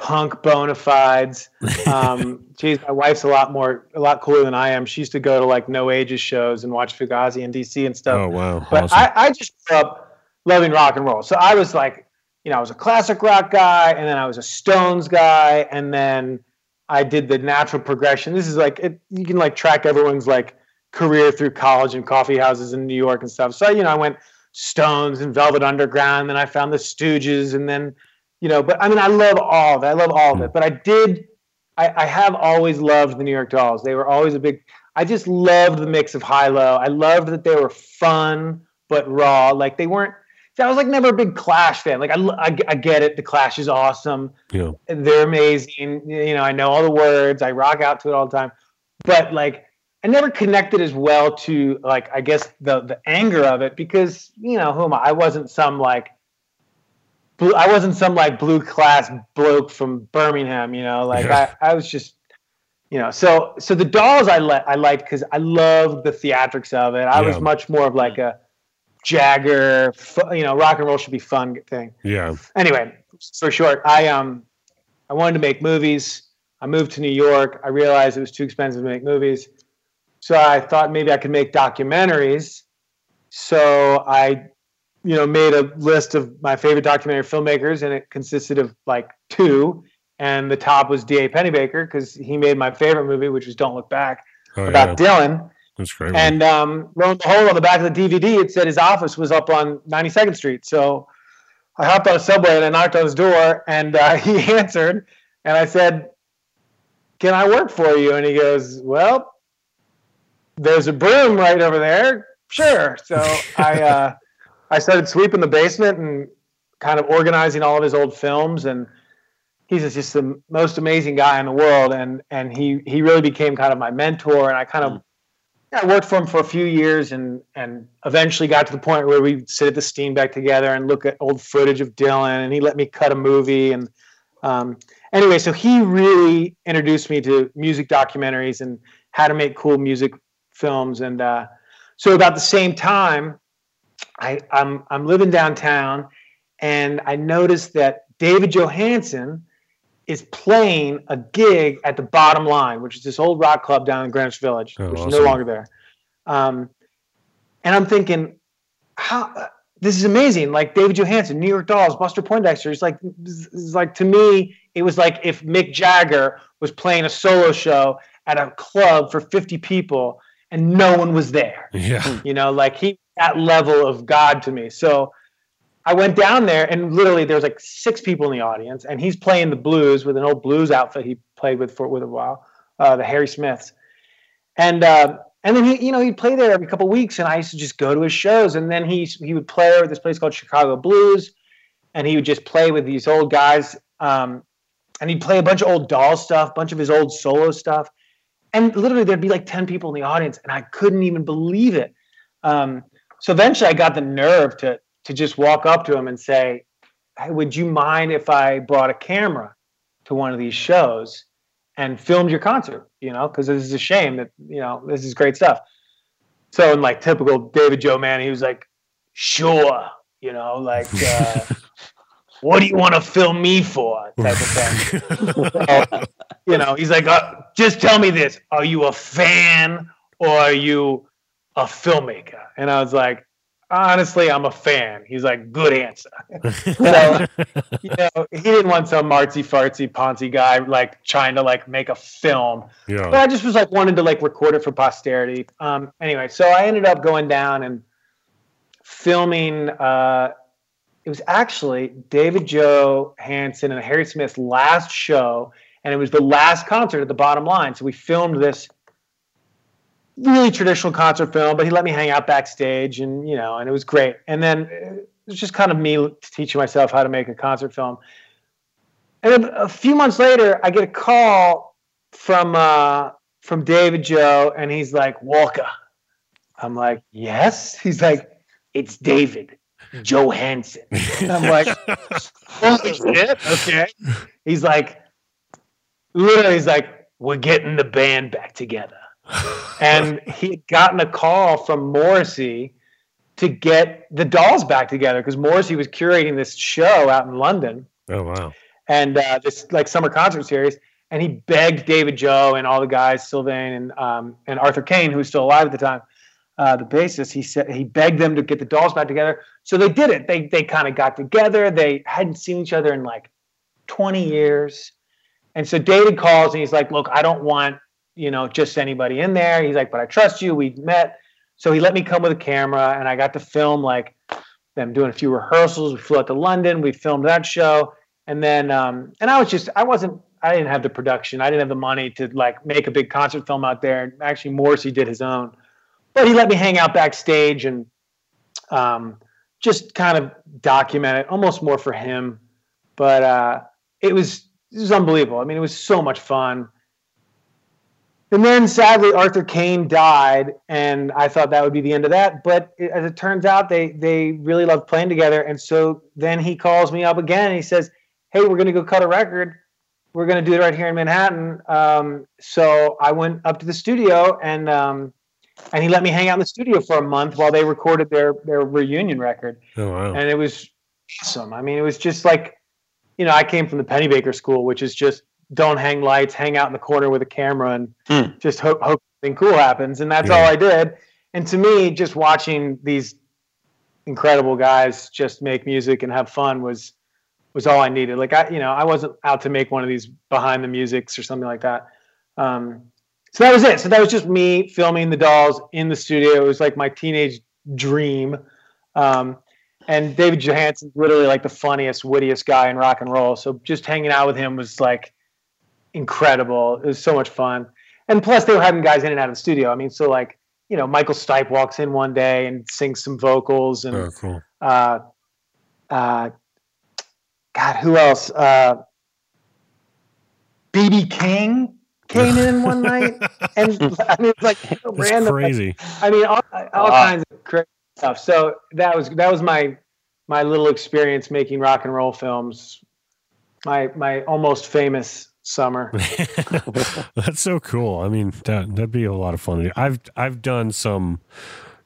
punk bona fides. Um, geez, my wife's a lot more, a lot cooler than I am. She used to go to like No Ages shows and watch Fugazi in DC and stuff. Oh wow, But awesome. I, I just grew up loving rock and roll. So I was like, you know, I was a classic rock guy, and then I was a Stones guy, and then I did the natural progression. This is like it, you can like track everyone's like career through college and coffee houses in New York and stuff. So you know, I went Stones and Velvet Underground, then I found the Stooges, and then you know, but I mean, I love all of it. I love all of hmm. it. But I did, I, I have always loved the New York Dolls. They were always a big. I just loved the mix of high low. I loved that they were fun but raw. Like they weren't. I was like never a big Clash fan. Like I, I, I get it. The Clash is awesome. yeah, They're amazing. You know, I know all the words. I rock out to it all the time. But like, I never connected as well to like I guess the the anger of it because you know who am I? I wasn't some like. Blue, I wasn't some like blue class bloke from Birmingham, you know. Like Yeah. I, I was just, you know. So so the dolls I let I liked because I loved the theatrics of it. I Yeah. was much more of like a Jagger, you know, rock and roll should be fun thing yeah, anyway, for short, I um I wanted to make movies. I moved to New York. I realized it was too expensive to make movies. So I thought maybe I could make documentaries. so I, you know, made a list of my favorite documentary filmmakers, and it consisted of like two, and the top was D.A. Pennebaker because he made my favorite movie, which was Don't Look Back, Oh, about yeah. Dylan. That's great. And um, lo and behold, on the back of the DVD, it said his office was up on 92nd Street. So I hopped on a subway and I knocked on his door, and uh, he answered, and I said, "Can I work for you?" And he goes, "Well, there's a broom right over there. Sure." So I uh, I started sweeping the basement and kind of organizing all of his old films and. He's just the most amazing guy in the world, and and he he really became kind of my mentor, and I kind of yeah, I worked for him for a few years and and eventually got to the point where we'd sit at the Steenbeck together and look at old footage of Dylan and he let me cut a movie and um, anyway, so he really introduced me to music documentaries and how to make cool music films and uh, so about the same time I, I'm I'm living downtown and I noticed that David Johansen is playing a gig at the Bottom Line, which is this old rock club down in Greenwich Village, Oh, which is no longer there. Um, and I'm thinking, how this is amazing! Like David Johansen, New York Dolls, Buster Poindexter. It's like, it's like to me, it was like if Mick Jagger was playing a solo show at a club for 50 people and no one was there yeah. you know like he that level of god to me. So i went down there and literally there was like six people in the audience and he's playing the blues with an old blues outfit he played with for with a while uh, the harry smiths. And uh, and then he you know he'd play there every couple weeks and i used to just go to his shows and then he he would play at this place called chicago blues and he would just play with these old guys um, and he'd play a bunch of old doll stuff a bunch of his old solo stuff. And literally there'd be like 10 people in the audience and i couldn't even believe it. Um, so eventually i got the nerve to to just walk up to him and say hey would you mind if i brought a camera to one of these shows and filmed your concert you know because this is a shame that you know this is great stuff. So in like typical david joe man he was like sure you know like uh, what do you want to film me for? type of thing. So, you know, he's like, uh, just tell me this: Are you a fan or are you a filmmaker? And I was like, honestly, I'm a fan. He's like, good answer. so, you know, he didn't want some artsy fartsy poncy guy like trying to like make a film. Yeah. But. I just was like wanted to like record it for posterity. Um, anyway, so I ended up going down and filming. Uh, it was actually David Johansen and Harry Smith's last show, and it was the last concert at the Bottom Line. So we filmed this really traditional concert film, but he let me hang out backstage, and you know, and it was great. And then it was just kind of me teaching myself how to make a concert film. And a few months later, I get a call from uh, from David Joe, and he's like, Walker. I'm like, yes. He's like, it's David Johansen. And I'm like, holy shit, okay. He's like, literally, he's like, we're getting the band back together. And he had gotten a call from Morrissey to get the dolls back together because Morrissey was curating this show out in London Oh wow. and uh, this like summer concert series. And he begged David Joe and all the guys, Sylvain and um, and Arthur Kane, who was still alive at the time, uh, the bassist. He said he begged them to get the dolls back together. So they did it. They they kind of got together. They hadn't seen each other in like 20 years. And so David calls and he's like, "Look, I don't want you know just anybody in there." He's like, "But I trust you. We met." So he let me come with a camera, and I got to film like them doing a few rehearsals. We flew out to London. We filmed that show, and then um, and I was just I wasn't I didn't have the production. I didn't have the money to like make a big concert film out there. Actually, Morrissey did his own, but he let me hang out backstage and um, just kind of document it, almost more for him. But uh, it was it was unbelievable. I mean, it was so much fun. And then sadly, Arthur Kane died, and I thought that would be the end of that. But it, as it turns out, they they really loved playing together, and so then he calls me up again, and he says, "Hey, we're going to go cut a record. We're going to do it right here in Manhattan." Um, so I went up to the studio, and um, and he let me hang out in the studio for a month while they recorded their their reunion record Oh wow. and it was awesome. I mean, it was just like, you know, I came from the Pennebaker School, which is just don't hang lights, hang out in the corner with a camera, and Hmm. just hope, hope something cool happens. And that's Yeah. all I did. and to me, just watching these incredible guys just make music and have fun was was all I needed. Like I, you know, I wasn't out to make one of these behind the musics or something like that. Um, so that was it. So that was just me filming the dolls in the studio. It was like my teenage dream. Um, and David Johansen's literally like the funniest, wittiest guy in rock and roll. So just hanging out with him was like incredible. It was so much fun. And plus, they were having guys in and out of the studio. I mean, so like you know, Michael Stipe walks in one day and sings some vocals, and Oh, cool. uh, uh, God, who else? Uh, BB King came in one night, and I mean, it's like so That's random. crazy. I mean, all, all Wow. kinds of crazy stuff. So that was that was my my little experience making rock and roll films. My my almost famous summer. That's so cool. I mean, that that'd be a lot of fun. to do. I've I've done some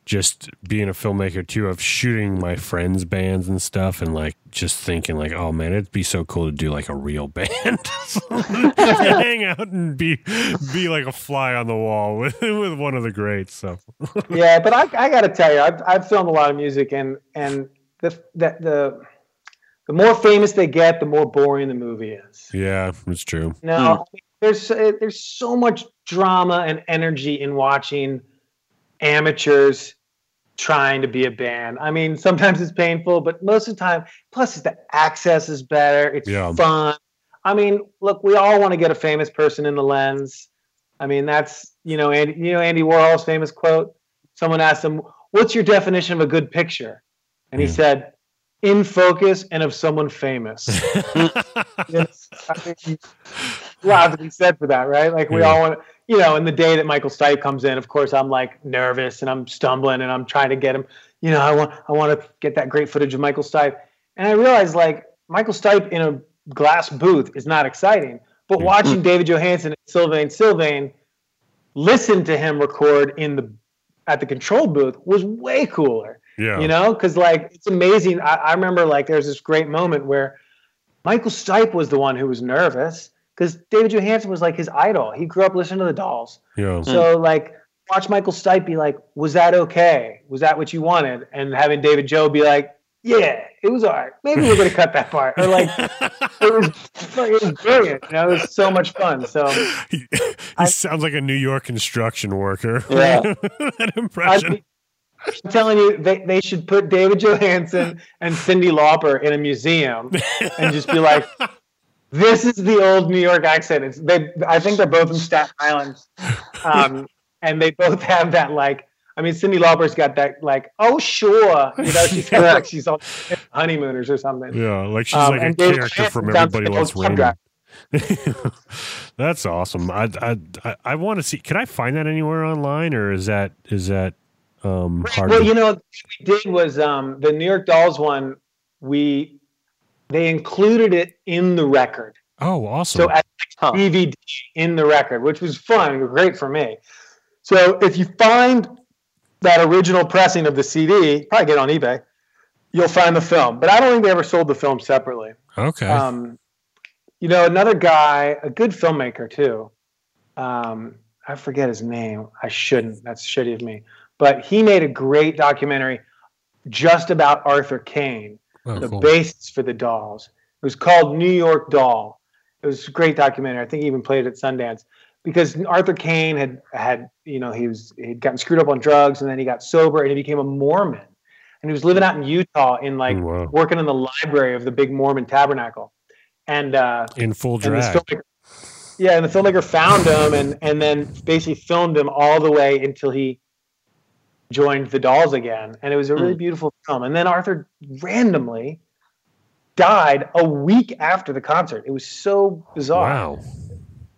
just being a filmmaker too of shooting my friends' bands and stuff, and like just thinking like, oh man, it'd be so cool to do like a real band, hang out and be be like a fly on the wall with with one of the greats. So yeah, but I, I got to tell you, I've, I've filmed a lot of music, and and the the the the more famous they get, the more boring the movie is. yeah, it's true. No, there's uh, there's so much drama and energy in watching amateurs trying to be a band. I mean, sometimes it's painful, but most of the time, plus the access is better. It's Yeah. fun. I mean, look, we all want to get a famous person in the lens. I mean, that's you know, Andy, you know Andy Warhol's famous quote. Someone asked him, "What's your definition of a good picture?" And he Yeah. said, "In focus and of someone famous." Yes. I mean, a lot to be said for that, right? Like we Yeah. all want, you know, in the day that Michael Stipe comes in, of course, I'm like nervous and I'm stumbling and I'm trying to get him. You know, I want, I want to get that great footage of Michael Stipe, and I realize like Michael Stipe in a glass booth is not exciting, but Yeah. watching David Johansen and Sylvain Sylvain listen to him record in the at the control booth was way cooler yeah, you know because like it's amazing. I, I remember like there's this great moment where michael stipe was the one who was nervous because david johansen was like his idol. He grew up listening to the dolls. Yeah. so like watch michael stipe be like was that okay? Was that what you wanted? And having david joe be like yeah it was all right. Maybe we're gonna cut that part. Or like it was it was brilliant you know? It was so much fun. So he, he I- sounds like a New York construction worker. Yeah. that I, impression. I'm telling you, they, they should put David Johansen and Cyndi Lauper in a museum and just be like, "This is the old New York accent." It's they. I think they're both from Staten Island, um, and they both have that like. I mean, Cyndi Lauper's got that like, "Oh sure," you know, she's like she's on honeymooners or something. Yeah, like she's Um, like a David character from Johansen Everybody Loves Raymond. That's awesome. I I I, I want to see. Can I find that anywhere online, or is that is that um hard? Well, to- you know, what we did was um, the New York Dolls one. We they included it in the record. oh, awesome. So as Huh. DVD in the record, which was fun, great for me. So if you find that original pressing of the CD, probably get it on eBay, you'll find the film. But I don't think they ever sold the film separately. okay. Um, you know, another guy, a good filmmaker too. Um, I forget his name. I shouldn't. That's shitty of me. But he made a great documentary just about Arthur Kane oh, the cool. bassist for the dolls. It was called New York Doll. It was a great documentary. I think he even played it at Sundance because Arthur Kane had had you know he was he'd gotten screwed up on drugs and then he got sober and he became a Mormon and he was living out in Utah in like working in the library of the big Mormon tabernacle and uh, in full drag. yeah, and the filmmaker found him and and then basically filmed him all the way until he joined the Dolls again, and it was a really beautiful film. And then Arthur randomly died a week after the concert. It was so bizarre. Wow.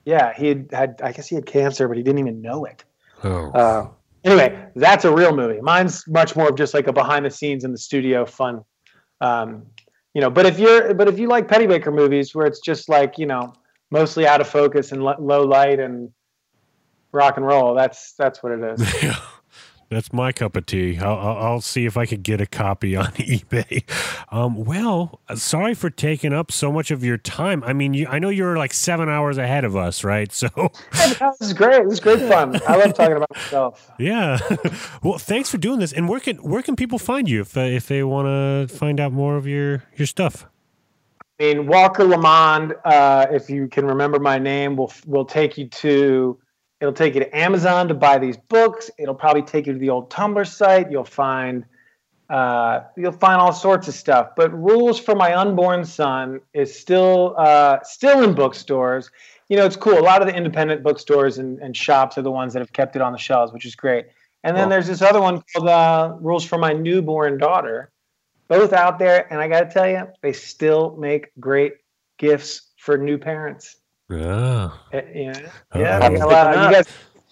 Yeah, he had, had I guess he had cancer, but he didn't even know it. Oh. Uh, anyway, that's a real movie. Mine's much more of just like a behind the scenes in the studio fun. Um, you know, but if you're but if you like Pennebaker movies where it's just like you know mostly out of focus and lo- low light and rock and roll, that's that's what it is. That's my cup of tea. I'll, I'll, see if I could get a copy on eBay. Um, well, sorry for taking up so much of your time. I mean, you, I know you're like seven hours ahead of us, right? So, this is great. This is great fun. I love talking about myself. yeah. well, thanks for doing this. And where can where can people find you if uh, if they want to find out more of your your stuff? I mean, Walker Lamond, uh, if you can remember my name, will will take you to it'll take you to Amazon to buy these books. It'll probably take you to the old Tumblr site. You'll find uh, you'll find all sorts of stuff. But Rules for My Unborn Son is still uh, still in bookstores. You know, it's cool. A lot of the independent bookstores and, and shops are the ones that have kept it on the shelves, which is great. And then there's this other one called uh, Rules for My Newborn Daughter. Both out there, and I got to tell you, they still make great gifts for new parents. Ah, Uh, you know? Uh-oh. Yeah, they got a lot of- you guys,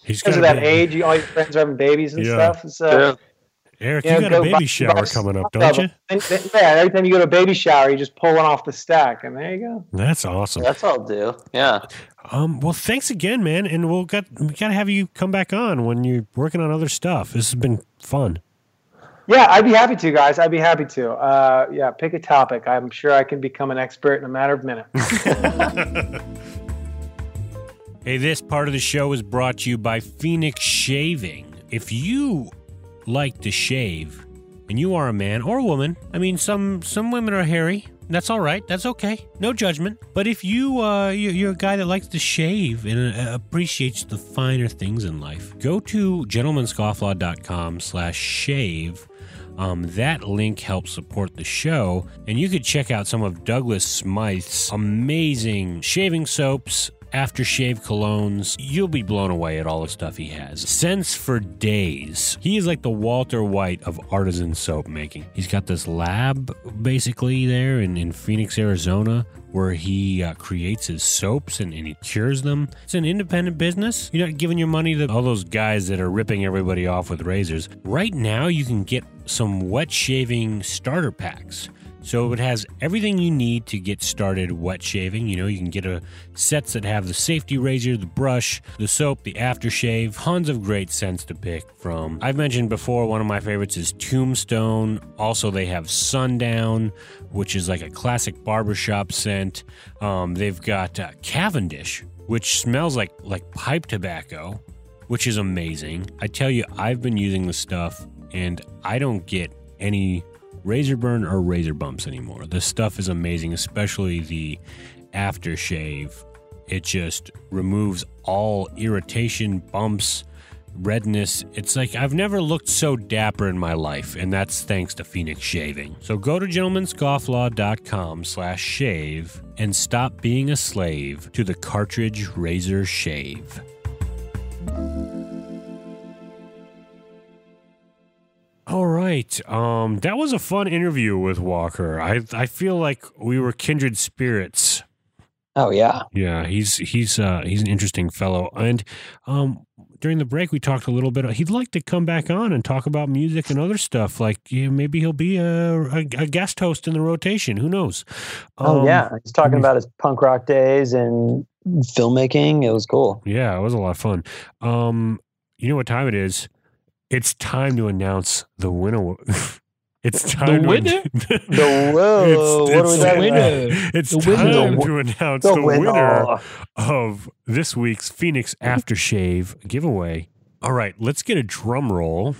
he's because got of that ba- age, you, all your friends are having babies and Yeah. stuff. So, Eric, you you know, got go a buy- baby shower buy coming up, don't you? them. And yeah, every time you go to a baby shower, you just pull one off the stack, and there you go. That's awesome. That's all I'll do. Yeah. Um, well, thanks again, man, and we'll got we got to have you come back on when you're working on other stuff. This has been fun. Yeah, I'd be happy to, guys. I'd be happy to. Uh, yeah, pick a topic. I'm sure I can become an expert in a matter of minutes. Hey, this part of the show is brought to you by Phoenix Shaving. If you like to shave, and you are a man or a woman, I mean, some some women are hairy. That's all right. That's okay. No judgment. But if you uh, you- you're a guy that likes to shave and uh, appreciates the finer things in life, go to gentlemanscofflaw.com slash shave. Um, that link helps support the show, and you could check out some of Douglas Smythe's amazing shaving soaps, aftershave colognes. You'll be blown away at all the stuff he has. Scents for days. He is like the Walter White of artisan soap making. He's got this lab basically there in, in Phoenix, Arizona, where he uh, creates his soaps and, and he cures them. It's an independent business. You're not giving your money to all those guys that are ripping everybody off with razors. Right now, you can get some wet shaving starter packs. So it has everything you need to get started wet shaving. You know, you can get a sets that have the safety razor, the brush, the soap, the aftershave, tons of great scents to pick from. I've mentioned before one of my favorites is Tombstone. Also, they have Sundown, which is like a classic barbershop scent. Um, they've got uh, Cavendish, which smells like like pipe tobacco, which is amazing. I tell you, I've been using the stuff and I don't get any razor burn or razor bumps anymore. This stuff is amazing, especially the aftershave. It just removes all irritation, bumps, redness. It's like I've never looked so dapper in my life, and that's thanks to Phoenix Shaving. So go to gentlemanscofflaw.com slash shave and stop being a slave to the cartridge razor shave. All right. Um, that was a fun interview with Walker. I I feel like we were kindred spirits. Oh yeah. Yeah, he's he's uh he's an interesting fellow. And um during the break we talked a little bit he'd like to come back on and talk about music and other stuff. Like yeah, maybe he'll be a, a, a guest host in the rotation. Who knows? Oh Um, yeah. He's talking about his punk rock days and filmmaking. It was cool. Yeah, it was a lot of fun. Um, you know what time it is? It's time to announce the winner. it's time to winner? The whoa, what are we talking winner. about? it's The time winner. to announce The the, winner winner. of this week's Phoenix Aftershave giveaway. All right, let's get a drum roll.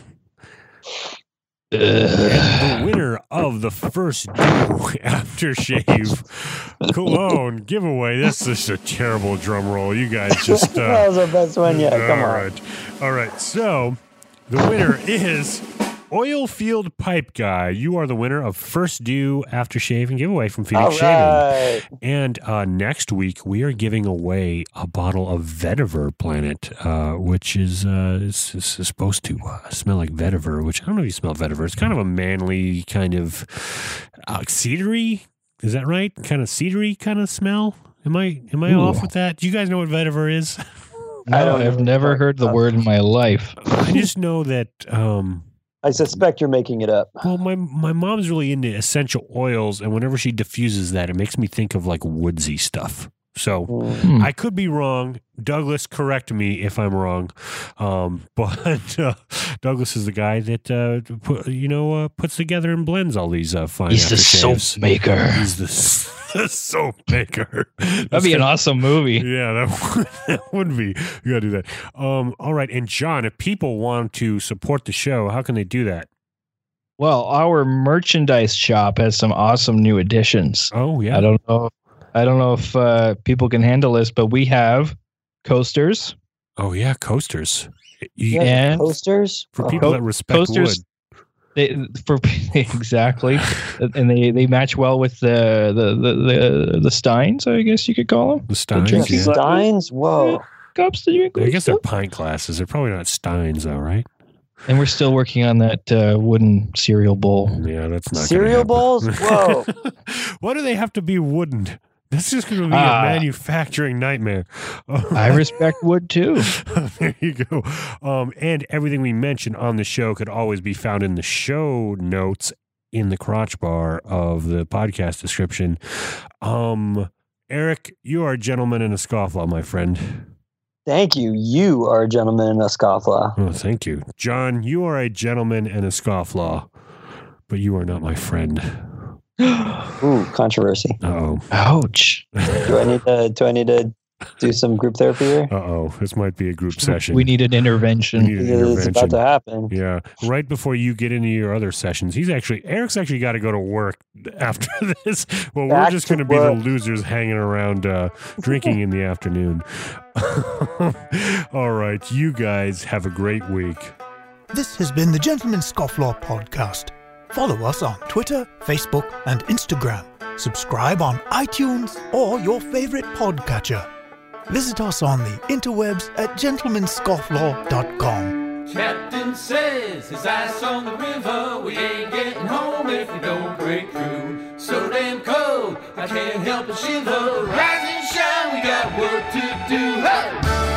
And the winner of the first due aftershave cologne giveaway. That's just a terrible drum roll. You guys just. Uh, that was our best one yet. Come all on. right. All right. So the winner is Oil Field Pipe Guy. You are the winner of first due aftershave and giveaway from Phoenix Shaving. And uh, next week we are giving away a bottle of Vetiver Planet, uh, which is, uh, is, is supposed to uh, smell like vetiver. Which I don't know if you smell vetiver. It's kind of a manly kind of uh, cedary. Is that right? Kind of cedary kind of smell. Am I am I Ooh. off with that? Do you guys know what vetiver is? I No, don't I've never heard the word in my life. I just know that. Um, I suspect you're making it up. well, my my mom's really into essential oils, and whenever she diffuses that, it makes me think of like woodsy stuff. So Mm. I could be wrong. Douglas, correct me if I'm wrong. Um, but uh, Douglas is the guy that uh, put, you know uh, puts together and blends all these uh, fine. He's the soap maker. He's the, s- the soap maker. That'd be an awesome movie. Yeah, that would, that would be. You gotta do that. Um, all right, and John, if people want to support the show, how can they do that? Well, our merchandise shop has some awesome new additions. Oh yeah, I don't know. I don't know if uh, people can handle this, but we have coasters. oh yeah, coasters. You- Yeah, And- posters for Oh. people Co- that respect coasters- They, for exactly, and they, they match well with the the, the the the steins. I guess you could call them the Steins. drinking Yeah. Steins. Whoa. cups. That you I guess they're and pint glasses. They're probably not Steins, though, right? And we're still working on that uh, wooden cereal bowl. Yeah, that's not Cereal bowls? Whoa. Why do they have to be wooden? That's just going to be Ah. a manufacturing nightmare. I respect wood too. there you go. Um, and everything we mentioned on the show could always be found in the show notes in the crotch bar of the podcast description. Um, Eric, you are a gentleman and a scofflaw, my friend. Thank you. You are a gentleman in a scofflaw. Oh, thank you. John, you are a gentleman and a scofflaw, but you are not my friend. Ooh, controversy. Oh. Ouch. Do I need to do I need to do some group therapy here? Uh oh. This might be a group session. We need an We intervention. need an Because it's about to happen. Yeah, right before you get into your other sessions, he's actually Eric's actually got to go to work after this. Well, we're Back just to going to be the losers hanging around uh, drinking in the afternoon. All right, you guys have a great week. This has been the Gentleman's Scofflaw podcast. Follow us on Twitter, Facebook, and Instagram. Subscribe on iTunes or your favorite podcatcher. Visit us on the interwebs at gentlemanscofflaw.com. Captain says his ice on the river. We ain't getting home if we don't break through. So damn cold, I can't help but shiver. Rise and shine, we got work to do. Hey!